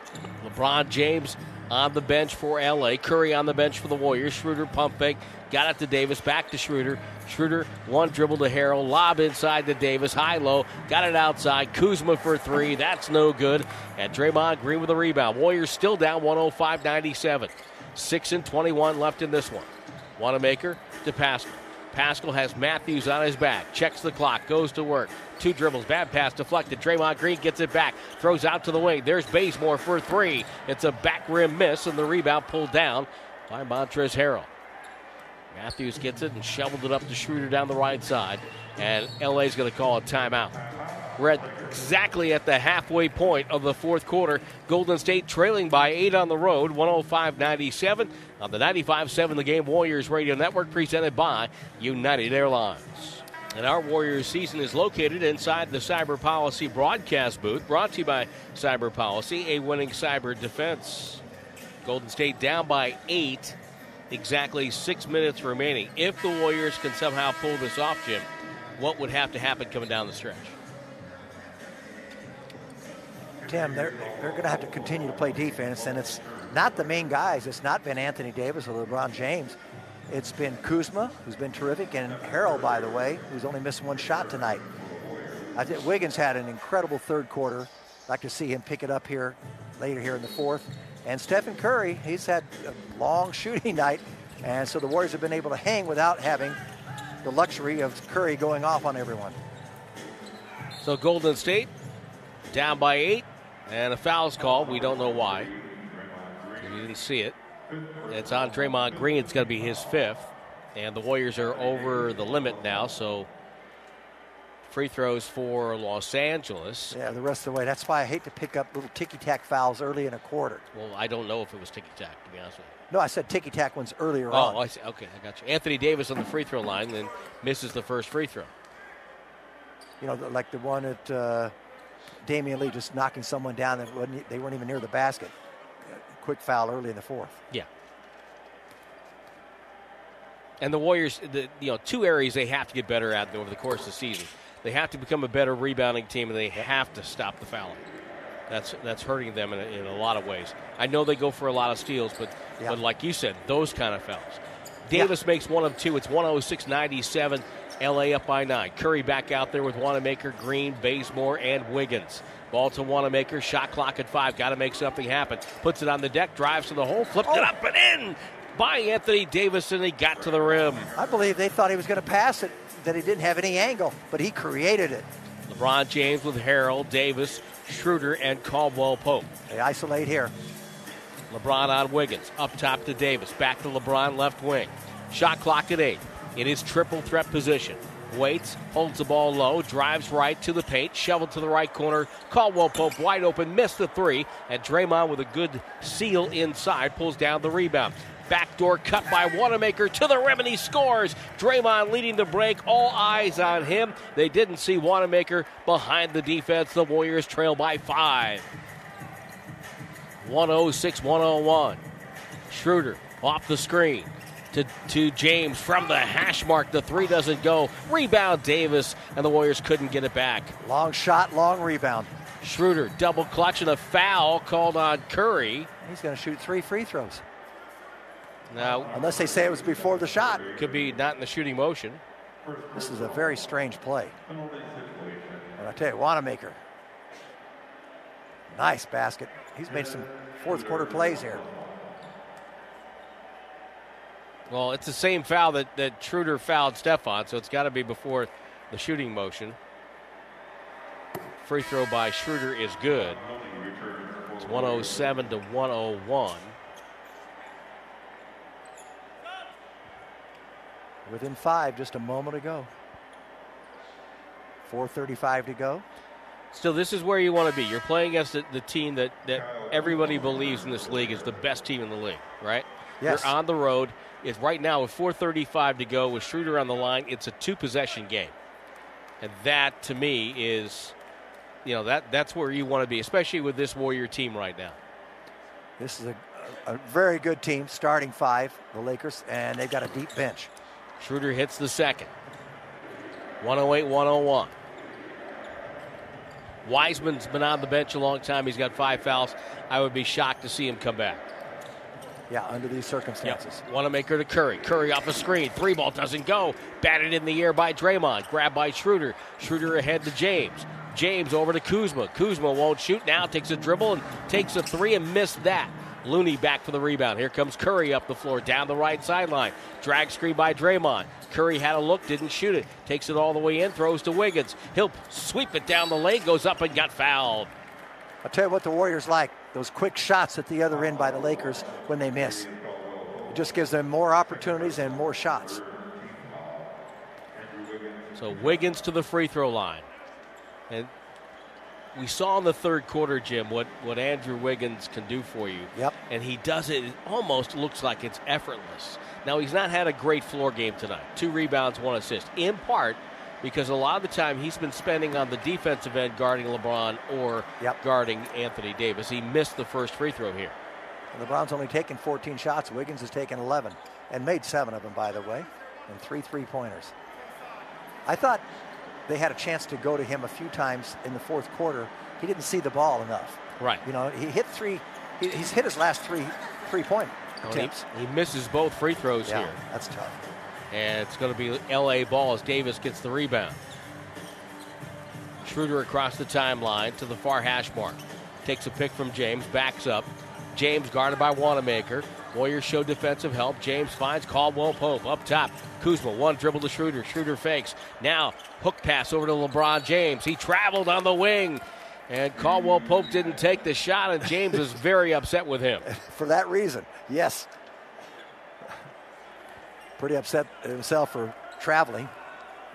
LeBron James on the bench for LA. Curry on the bench for the Warriors. Schroeder pump fake. Got it to Davis. Back to Schroeder. Schroeder one dribble to Harrell. Lob inside to Davis. High low. Got it outside. Kuzma for three. That's no good. And Draymond Green with a rebound. Warriors still down 105 97. 6 and 21 left in this one. Wanamaker to Paschall. Paschall has Matthews on his back. Checks the clock. Goes to work. Two dribbles. Bad pass deflected. Draymond Green gets it back. Throws out to the wing. There's Bazemore for three. It's a back rim miss, and the rebound pulled down by Montrezl Harrell. Matthews gets it and shoveled it up to Schroeder down the right side. And LA's going to call a timeout. We're at exactly at the halfway point of the fourth quarter. Golden State trailing by eight on the road, 105 97 on the 95 7 The Game Warriors Radio Network, presented by United Airlines. And our Warriors season is located inside the Cyber Policy broadcast booth, brought to you by Cyber Policy, a winning cyber defense. Golden State down by eight, exactly six minutes remaining. If the Warriors can somehow pull this off, Jim, what would have to happen coming down the stretch? Tim, they're, they're going to have to continue to play defense, and it's not the main guys. It's not been Anthony Davis or LeBron James. It's been Kuzma, who's been terrific, and Harrell, by the way, who's only missed one shot tonight. I think Wiggins had an incredible third quarter. I'd like to see him pick it up here later here in the fourth. And Stephen Curry, he's had a long shooting <laughs> night, and so the Warriors have been able to hang without having the luxury of Curry going off on everyone. So Golden State down by eight, and a foul's called. We don't know why. We didn't see it. It's on Draymond Green. It's going to be his fifth. And the Warriors are over the limit now, so free throws for Los Angeles. Yeah, the rest of the way. That's why I hate to pick up little ticky tack fouls early in a quarter. Well, I don't know if it was ticky tack, to be honest with you. No, I said ticky tack ones earlier oh, on. I see. Okay, I got you. Anthony Davis on the free throw line, then misses the first free throw. You know, like the one at uh, Damion Lee just knocking someone down that wasn't, they weren't even near the basket. Quick foul early in the fourth. Yeah. And the Warriors, the, you know, two areas they have to get better at over the course of the season. They have to become a better rebounding team, and they have to stop the fouling. That's that's hurting them in a, in a lot of ways. I know they go for a lot of steals, but Yeah. but like you said, those kind of fouls. Davis makes one of two. It's 106-97. LA up by nine. Curry back out there with Wanamaker, Green, Bazemore, and Wiggins. Ball to Wanamaker. Shot clock at five. Got to make something happen. Puts it on the deck. Drives to the hole. Flipped it Oh. up and in by Anthony Davis, and he got to the rim. I believe they thought he was going to pass it, that he didn't have any angle, but he created it. LeBron James with Harrell, Davis, Schroeder, and Caldwell Pope. They isolate here. LeBron on Wiggins. Up top to Davis. Back to LeBron, left wing. Shot clock at eight. In his triple threat position. Waits, holds the ball low, drives right to the paint, shovel to the right corner. Caldwell Pope wide open, missed the three, and Draymond with a good seal inside pulls down the rebound. Backdoor cut by Wanamaker to the rim, and he scores. Draymond leading the break. All eyes on him. They didn't see Wanamaker behind the defense. The Warriors trail by five. 106 101. Schroeder off the screen to, to James from the hash mark. The three doesn't go. Rebound Davis, and the Warriors couldn't get it back. Long shot, long rebound. Schroeder double clutch and a foul called on Curry. He's going to shoot three free throws, Now, unless they say it was before the shot. could be not in the shooting motion. This is a very strange play. And I tell you, Wanamaker, nice basket. He's made some fourth quarter plays here. Well, it's the same foul that, that Schroeder fouled Stefan, so it's got to be before the shooting motion. Free throw by Schroeder is good. It's 107 to 101. Within five just a moment ago. 4.35 to go. Still, this is where you want to be. You're playing against the, the team that, that everybody believes in this league is the best team in the league, right? Yes. You're on the road. It's right now with 4:35 to go with Schroeder on the line. It's a two-possession game, and that to me is, you know, that that's where you want to be, especially with this Warrior team right now. This is a, a very good team, starting five, the Lakers, and they've got a deep bench. Schroeder hits the second. 108 101. Wiseman's been on the bench a long time. He's got five fouls. I would be shocked to see him come back. Yeah, under these circumstances. Wanamaker make her to Curry. Curry off a screen. Three ball doesn't go. Batted in the air by Draymond. Grabbed by Schroeder. Schroeder ahead to James. James over to Kuzma. Kuzma won't shoot now. Takes a dribble and takes a three and missed that. Looney back for the rebound. Here comes Curry up the floor, down the right sideline. Drag screen by Draymond. Curry had a look, didn't shoot it. Takes it all the way in, throws to Wiggins. He'll sweep it down the lane, goes up and got fouled. I'll tell you what the Warriors like those quick shots at the other end by the Lakers when they miss. It just gives them more opportunities and more shots. So Wiggins to the free throw line. And we saw in the third quarter, Jim, what, what Andrew Wiggins can do for you. Yep. And he does it, it almost looks like it's effortless. Now, he's not had a great floor game tonight. Two rebounds, one assist. In part because a lot of the time he's been spending on the defensive end guarding LeBron or Yep. guarding Anthony Davis. He missed the first free throw here. LeBron's only taken 14 shots. Wiggins has taken 11 and made seven of them, by the way, and three three pointers. I thought they had a chance to go to him a few times in the fourth quarter. He didn't see the ball enough. Right. You know, he hit three. He, he's hit his last three three point Well, he, he misses both free throws Yeah, here. that's tough. And it's going to be LA ball as Davis gets the rebound. Schroeder across the timeline to the far hash mark. Takes a pick from James, backs up. James guarded by Wanamaker. Warriors show defensive help. James finds Caldwell Pope up top. Kuzma, one dribble to Schroeder. Schroeder fakes. Now, hook pass over to LeBron James. He traveled on the wing. And Caldwell Pope didn't take the shot, and James is very upset with him. <laughs> For that reason, yes. Pretty upset himself for traveling,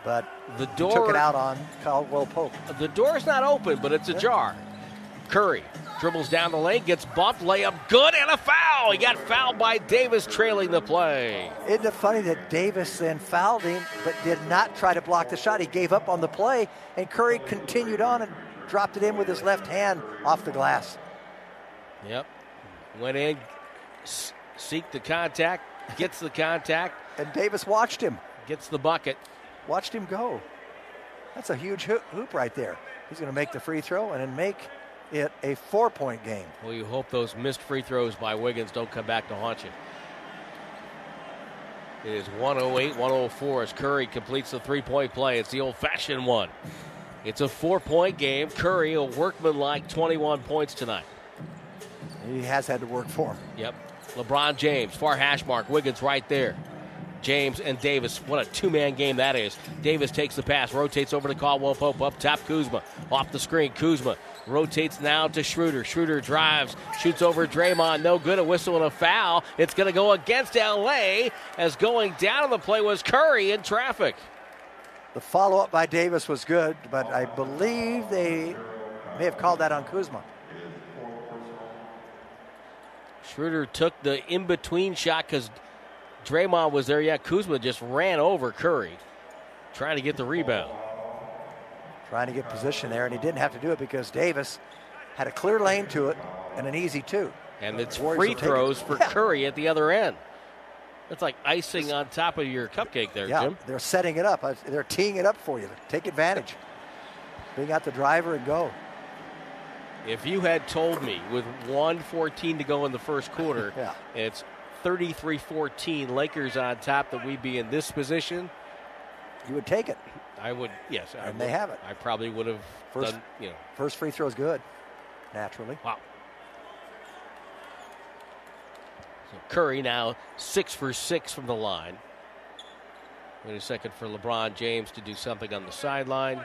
but the door took it out on Caldwell Pope. The door's not open, but it's ajar. Curry dribbles down the lane, gets bumped, layup good, and a foul. He got fouled by Davis, trailing the play. Isn't it funny that Davis then fouled him, but did not try to block the shot? He gave up on the play, and Curry continued on and dropped it in with his left hand off the glass. Yep. Went in, seek the contact, gets the contact. And Davis watched him. Gets the bucket. Watched him go. That's a huge hoop right there. He's going to make the free throw and then make it a four point game. Well, you hope those missed free throws by Wiggins don't come back to haunt you. It is 108 104 as Curry completes the three point play. It's the old fashioned one. It's a four point game. Curry, a workman like 21 points tonight. He has had to work for him. Yep. LeBron James, far hash mark. Wiggins right there. James and Davis. What a two man game that is. Davis takes the pass, rotates over to Caldwell Pope, up top Kuzma. Off the screen, Kuzma rotates now to Schroeder. Schroeder drives, shoots over Draymond. No good. A whistle and a foul. It's going to go against LA as going down on the play was Curry in traffic. The follow up by Davis was good, but I believe they may have called that on Kuzma. Schroeder took the in between shot because Draymond was there. Yeah, Kuzma just ran over Curry, trying to get the rebound. Trying to get position there, and he didn't have to do it because Davis had a clear lane to it and an easy two. And it's free throws for yeah. Curry at the other end. It's like icing on top of your cupcake there, yeah, Jim. They're setting it up. Uh, they're teeing it up for you. Take advantage. Bring out the driver and go. If you had told me with 114 to go in the first quarter, <laughs> yeah. it's 33 14, Lakers on top, that we'd be in this position, you would take it. I would, yes. And I they have it. I probably would have first, done, you know. First free throw is good, naturally. Wow. So Curry now six for six from the line. Wait a second for LeBron James to do something on the sideline.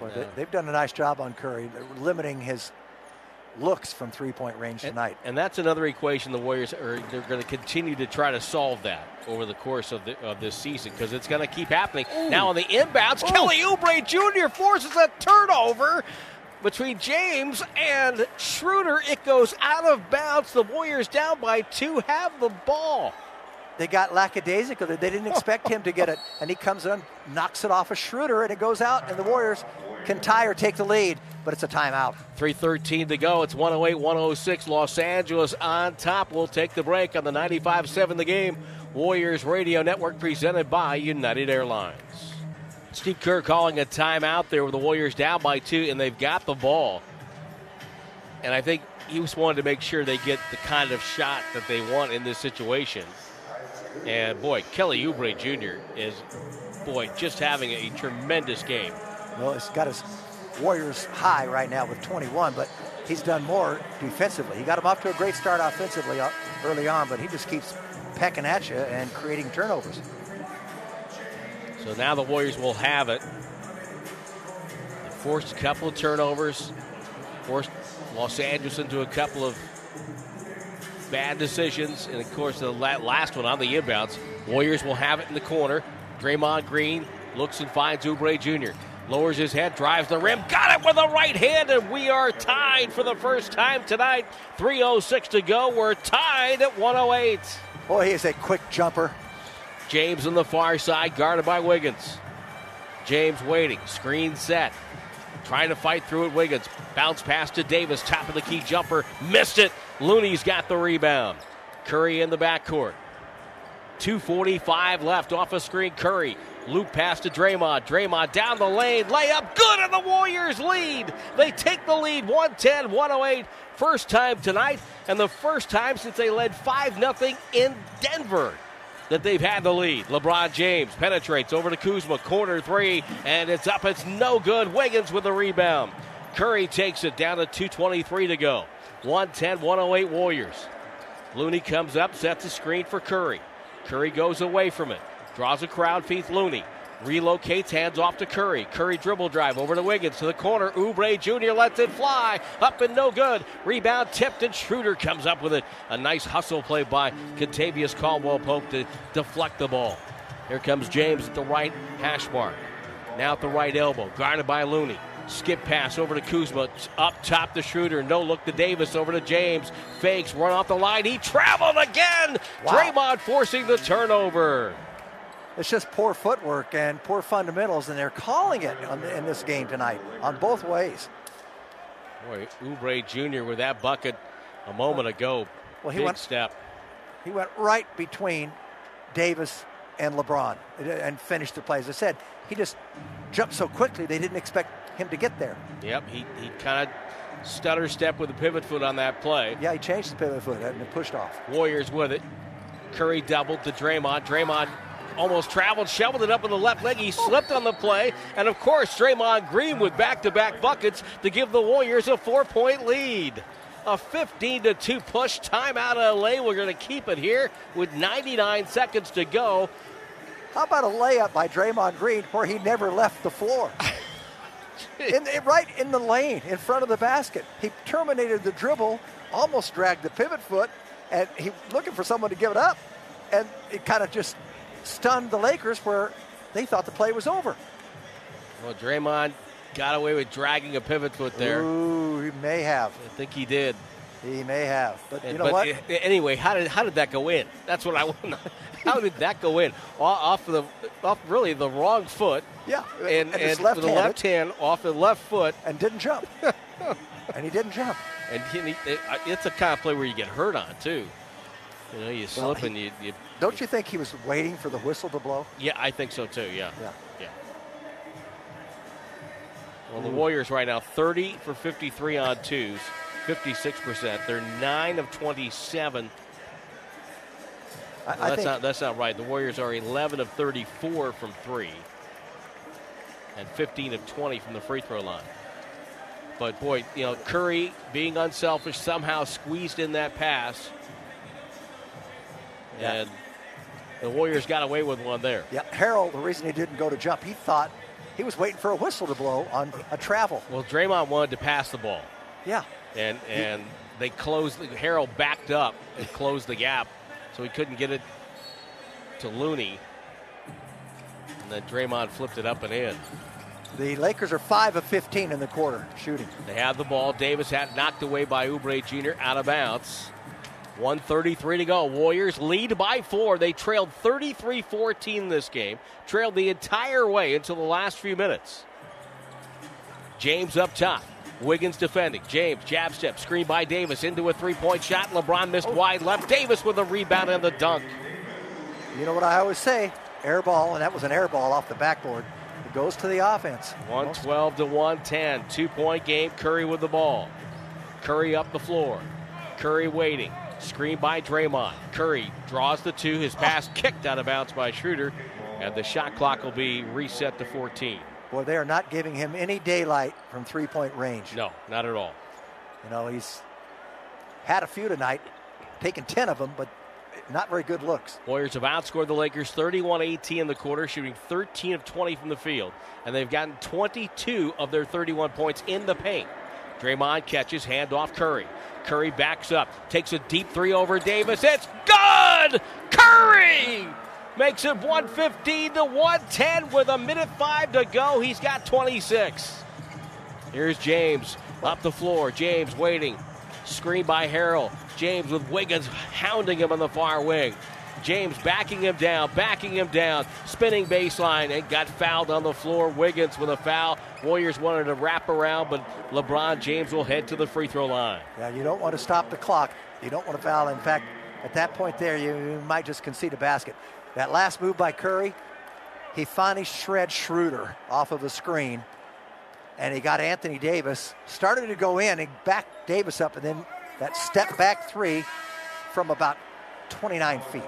Well, they, uh, have done a nice job on Curry, limiting his looks from three point range tonight. And that's another equation the Warriors are they're going to continue to try to solve that over the course of, the, of this season because it's going to keep happening. Ooh. Now on the inbounds, Ooh. Kelly Oubre Jr. forces a turnover between James and Schroeder. It goes out of bounds. The Warriors down by two have the ball. They got lackadaisical. They didn't expect him to get it, and he comes in, knocks it off of Schroeder, and it goes out, and the Warriors can take the lead, but it's a timeout. 3.13 to go. It's 108 106. Los Angeles on top. We'll take the break on the 95 7 the game. Warriors Radio Network presented by United Airlines. Steve Kerr calling a timeout there with the Warriors down by two, and they've got the ball. And I think he just wanted to make sure they get the kind of shot that they want in this situation. And boy, Kelly Oubre Jr. is, boy, just having a tremendous game. Well, he's got his Warriors high right now with 21, but he's done more defensively. He got him off to a great start offensively uh, early on, but he just keeps pecking at you and creating turnovers. So now the Warriors will have it. They forced a couple of turnovers, forced Los Angeles into a couple of bad decisions. And of course, the last one on the inbounds. Warriors will have it in the corner. Draymond Green looks and finds Oubre Jr. Lowers his head, drives the rim, got it with a right hand, and we are tied for the first time tonight. 3.06 to go. We're tied at 108. Boy, he is a quick jumper. James on the far side, guarded by Wiggins. James waiting, screen set. Trying to fight through it, Wiggins. Bounce pass to Davis, top of the key jumper, missed it. Looney's got the rebound. Curry in the backcourt. 2.45 left off a screen. Curry. Loop pass to Draymond. Draymond down the lane. Layup good, and the Warriors lead. They take the lead 110 108. First time tonight, and the first time since they led 5 0 in Denver that they've had the lead. LeBron James penetrates over to Kuzma, corner three, and it's up. It's no good. Wiggins with the rebound. Curry takes it down to 2.23 to go. 110 108 Warriors. Looney comes up, sets a screen for Curry. Curry goes away from it, draws a crowd, feeds Looney. Relocates, hands off to Curry. Curry dribble drive over to Wiggins to the corner. Oubre Jr. lets it fly. Up and no good. Rebound tipped, and Schroeder comes up with it. A nice hustle play by Kentavious Caldwell Pope to deflect the ball. Here comes James at the right hash mark. Now at the right elbow, guarded by Looney. Skip pass over to Kuzma. Up top to Schroeder. No look to Davis. Over to James. Fakes. Run off the line. He traveled again. Wow. Draymond forcing the turnover. It's just poor footwork and poor fundamentals, and they're calling it in this game tonight on both ways. Boy, Oubre Jr. with that bucket a moment ago. Well, he Big went, step. He went right between Davis and LeBron uh, and finished the play. As I said, he just jumped so quickly they didn't expect him to get there. Yep, he, he kind of stutter step with the pivot foot on that play. Yeah, he changed the pivot foot and it pushed off. Warriors with it. Curry doubled to Draymond. Draymond almost traveled, shoveled it up in the left leg. He slipped on the play. And of course, Draymond Green with back to back buckets to give the Warriors a four point lead. A 15 to 2 push. Timeout out of LA. We're going to keep it here with 99 seconds to go. How about a layup by Draymond Green where he never left the floor? <laughs> in, right in the lane in front of the basket. He terminated the dribble, almost dragged the pivot foot, and he looking for someone to give it up. And it kind of just stunned the Lakers where they thought the play was over. Well, Draymond got away with dragging a pivot foot there. Ooh, he may have. I think he did. He may have, but you know but what? Anyway, how did how did that go in? That's what I want. to <laughs> How did that go in? Off the off really the wrong foot. Yeah, and, and, and the left hand off the left foot and didn't jump. <laughs> and he didn't jump. And he, it's a kind of play where you get hurt on too. You know, you slip well, he, and you, you. Don't you think he was waiting for the whistle to blow? Yeah, I think so too. Yeah. Yeah. Yeah. Well, the Warriors right now 30 for 53 on twos, 56%. They're 9 of 27 well, that's not that's not right. The Warriors are 11 of 34 from three, and 15 of 20 from the free throw line. But boy, you know Curry being unselfish somehow squeezed in that pass, yeah. and the Warriors got away with one there. Yeah, Harrell. The reason he didn't go to jump, he thought he was waiting for a whistle to blow on a travel. Well, Draymond wanted to pass the ball. Yeah, and and he, they closed. Harrell backed up and closed the gap so he couldn't get it to Looney. And then Draymond flipped it up and in. The Lakers are 5 of 15 in the quarter shooting. They have the ball. Davis had knocked away by Oubre Jr. out of bounds. 133 to go. Warriors lead by four. They trailed 33 14 this game, trailed the entire way until the last few minutes. James up top. Wiggins defending. James, jab step, screen by Davis into a three point shot. LeBron missed wide left. Davis with a rebound and the dunk. You know what I always say? Air ball, and that was an air ball off the backboard. It goes to the offense. 112 to 110. Two point game. Curry with the ball. Curry up the floor. Curry waiting. Screen by Draymond. Curry draws the two. His pass kicked out of bounds by Schroeder. And the shot clock will be reset to 14. Boy, they are not giving him any daylight from three point range. No, not at all. You know, he's had a few tonight, taken 10 of them, but not very good looks. Warriors have outscored the Lakers 31 18 in the quarter, shooting 13 of 20 from the field, and they've gotten 22 of their 31 points in the paint. Draymond catches, hand off Curry. Curry backs up, takes a deep three over Davis. It's good! Curry! makes it 115 to 110 with a minute five to go. He's got 26. Here's James up the floor. James waiting. Screen by Harrell. James with Wiggins hounding him on the far wing. James backing him down, backing him down, spinning baseline, and got fouled on the floor. Wiggins with a foul. Warriors wanted to wrap around, but LeBron James will head to the free throw line. Yeah, you don't want to stop the clock. You don't want to foul. In fact, at that point there, you, you might just concede a basket. That last move by Curry, he finally shreds Schroeder off of the screen. And he got Anthony Davis, started to go in and backed Davis up, and then that step back three from about 29 feet.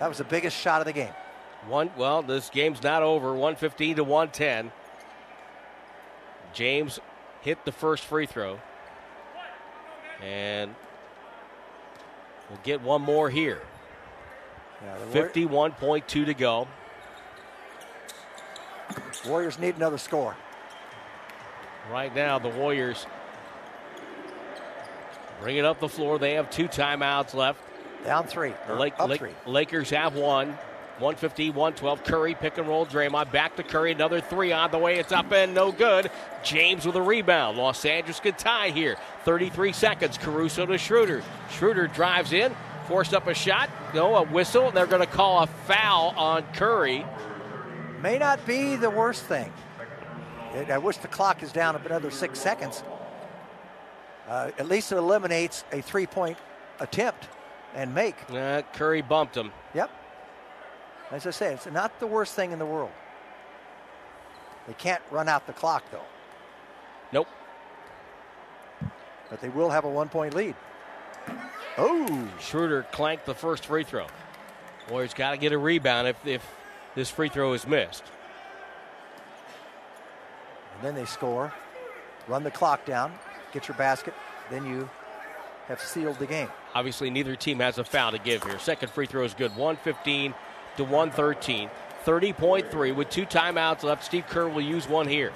That was the biggest shot of the game. One well, this game's not over. 115 to 110. James hit the first free throw. And we'll get one more here. Yeah, 51.2 to go. Warriors need another score. Right now, the Warriors bring it up the floor. They have two timeouts left. Down three. Lake, up Lake- three. Lakers have one. 150, 112. Curry pick and roll. Draymond back to Curry. Another three on the way. It's up and no good. James with a rebound. Los Angeles could tie here. 33 seconds. Caruso to Schroeder. Schroeder drives in, forced up a shot. No, a whistle. And they're going to call a foul on Curry. May not be the worst thing. I wish the clock is down another six seconds. Uh, at least it eliminates a three-point attempt and make. Uh, Curry bumped him. Yep. As I say, it's not the worst thing in the world. They can't run out the clock though, Nope. but they will have a one-point lead. Oh, Schroeder clanked the first free throw. Warriors got to get a rebound if, if this free throw is missed. and then they score, run the clock down, get your basket, then you have sealed the game. Obviously, neither team has a foul to give here. Second free throw is good. 115 to 113. 30.3 with two timeouts left. Steve Kerr will use one here.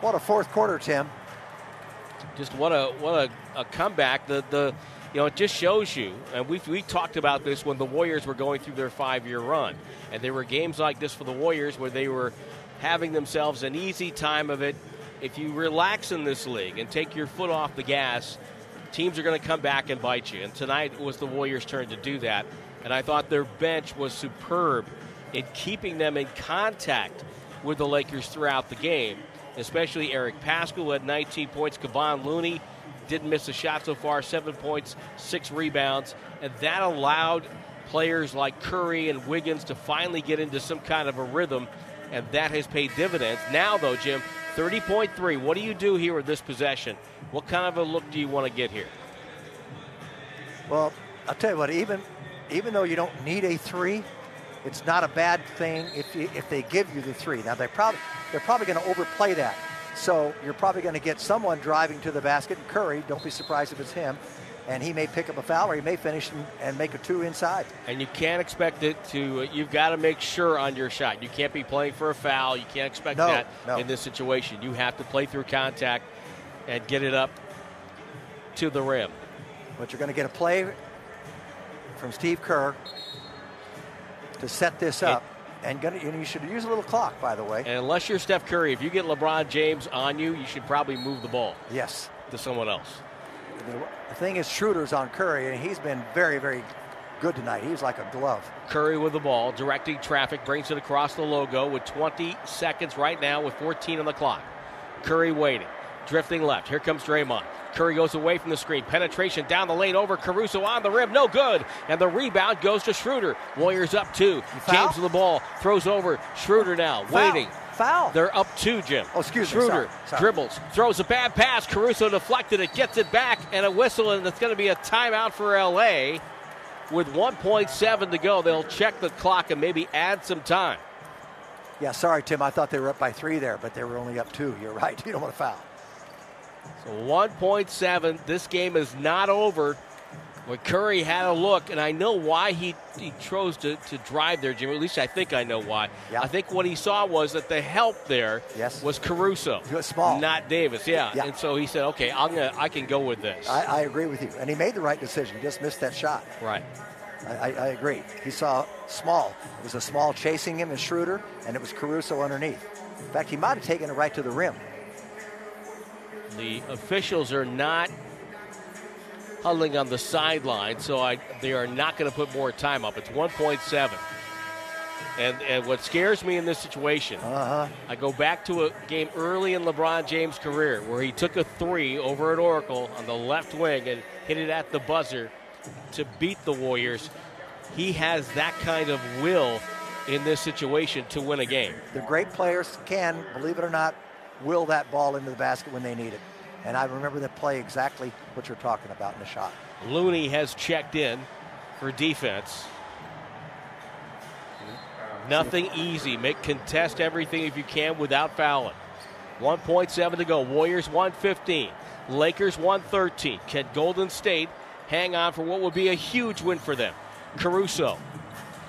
What a fourth quarter, Tim. Just what a what a, a comeback. The the you know it just shows you, and we we talked about this when the Warriors were going through their five year run, and there were games like this for the Warriors where they were having themselves an easy time of it. If you relax in this league and take your foot off the gas, teams are going to come back and bite you. And tonight was the Warriors' turn to do that. And I thought their bench was superb in keeping them in contact with the Lakers throughout the game, especially Eric Paschall who had 19 points. Kevon Looney didn't miss a shot so far, seven points, six rebounds. And that allowed players like Curry and Wiggins to finally get into some kind of a rhythm, and that has paid dividends. Now, though, Jim, 30.3, what do you do here with this possession? What kind of a look do you want to get here? Well, I'll tell you what, even even though you don't need a three, it's not a bad thing if you, if they give you the three. Now they probably they're probably going to overplay that. So you're probably going to get someone driving to the basket. And Curry, don't be surprised if it's him, and he may pick up a foul or he may finish and, and make a two inside. And you can't expect it to, you've got to make sure on your shot. You can't be playing for a foul. You can't expect No, that no. in this situation. You have to play through contact and get it up to the rim. But you're going to get a play from Steve Kerr to set this up. And, gonna, and you should use a little clock, by the way. And unless you're Steph Curry, if you get LeBron James on you, you should probably move the ball Yes. to someone else. The, thing is, Schroeder's on Curry, and he's been very, very good tonight. He's like a glove. Curry with the ball, directing traffic, brings it across the logo with 20 seconds right now with 14 on the clock. Curry waiting, drifting left. Here comes Draymond. Curry goes away from the screen. Penetration down the lane over Caruso on the rim. No good. And the rebound goes to Schroeder. Warriors up two. James with the ball. Throws over. Schroeder now Foul. waiting. Foul. They're up two, Jim. Oh, excuse me. Schroeder Sorry. Sorry. dribbles, throws a bad pass. Caruso deflected it, gets it back, and a whistle, and it's going to be a timeout for LA. With 1.7 to go, they'll check the clock and maybe add some time. Yeah, sorry, Tim. I thought they were up by three there, but they were only up two. You're <laughs> right. You don't want to foul. So 1.7. This game is not over. But Curry had a look, and I know why he, he chose to, to drive there, Jim. At least I think I know why. Yeah. I think what he saw was that the help there Yes. was Caruso, small. not Davis. Yeah. Yeah. and so he said, "Okay, I'm gonna I can go with this." I, I agree with you. And he made the right decision. He just missed that shot. right. I, I, I agree. He saw small. It was a small chasing him and Schroeder, and it was Caruso underneath. In fact, he might have taken it right to the rim. The officials are not huddling on the sideline, so I, they are not going to put more time up. It's 1.7. And, and what scares me in this situation, Uh huh. I go back to a game early in LeBron James' career where he took a three over at Oracle on the left wing and hit it at the buzzer to beat the Warriors. He has that kind of will in this situation to win a game. The great players can, believe it or not, will that ball into the basket when they need it. And I remember that play exactly what you're talking about in the shot. Looney has checked in for defense. Nothing easy. Make contest everything if you can without fouling. 1.7 to go. Warriors 115. Lakers 113. Can Golden State hang on for what would be a huge win for them? Caruso,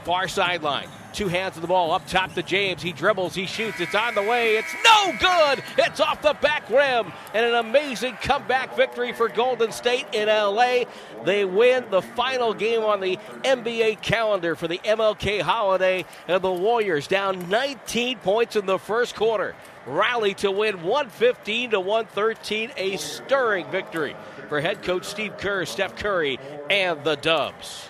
far sideline. Two hands of the ball up top to James. He dribbles, he shoots. It's on the way. It's no good. It's off the back rim. And an amazing comeback victory for Golden State in LA. They win the final game on the NBA calendar for the MLK holiday. And the Warriors down 19 points in the first quarter. Rally to win 115 to 113. A stirring victory for head coach Steve Kerr, Steph Curry, and the Dubs.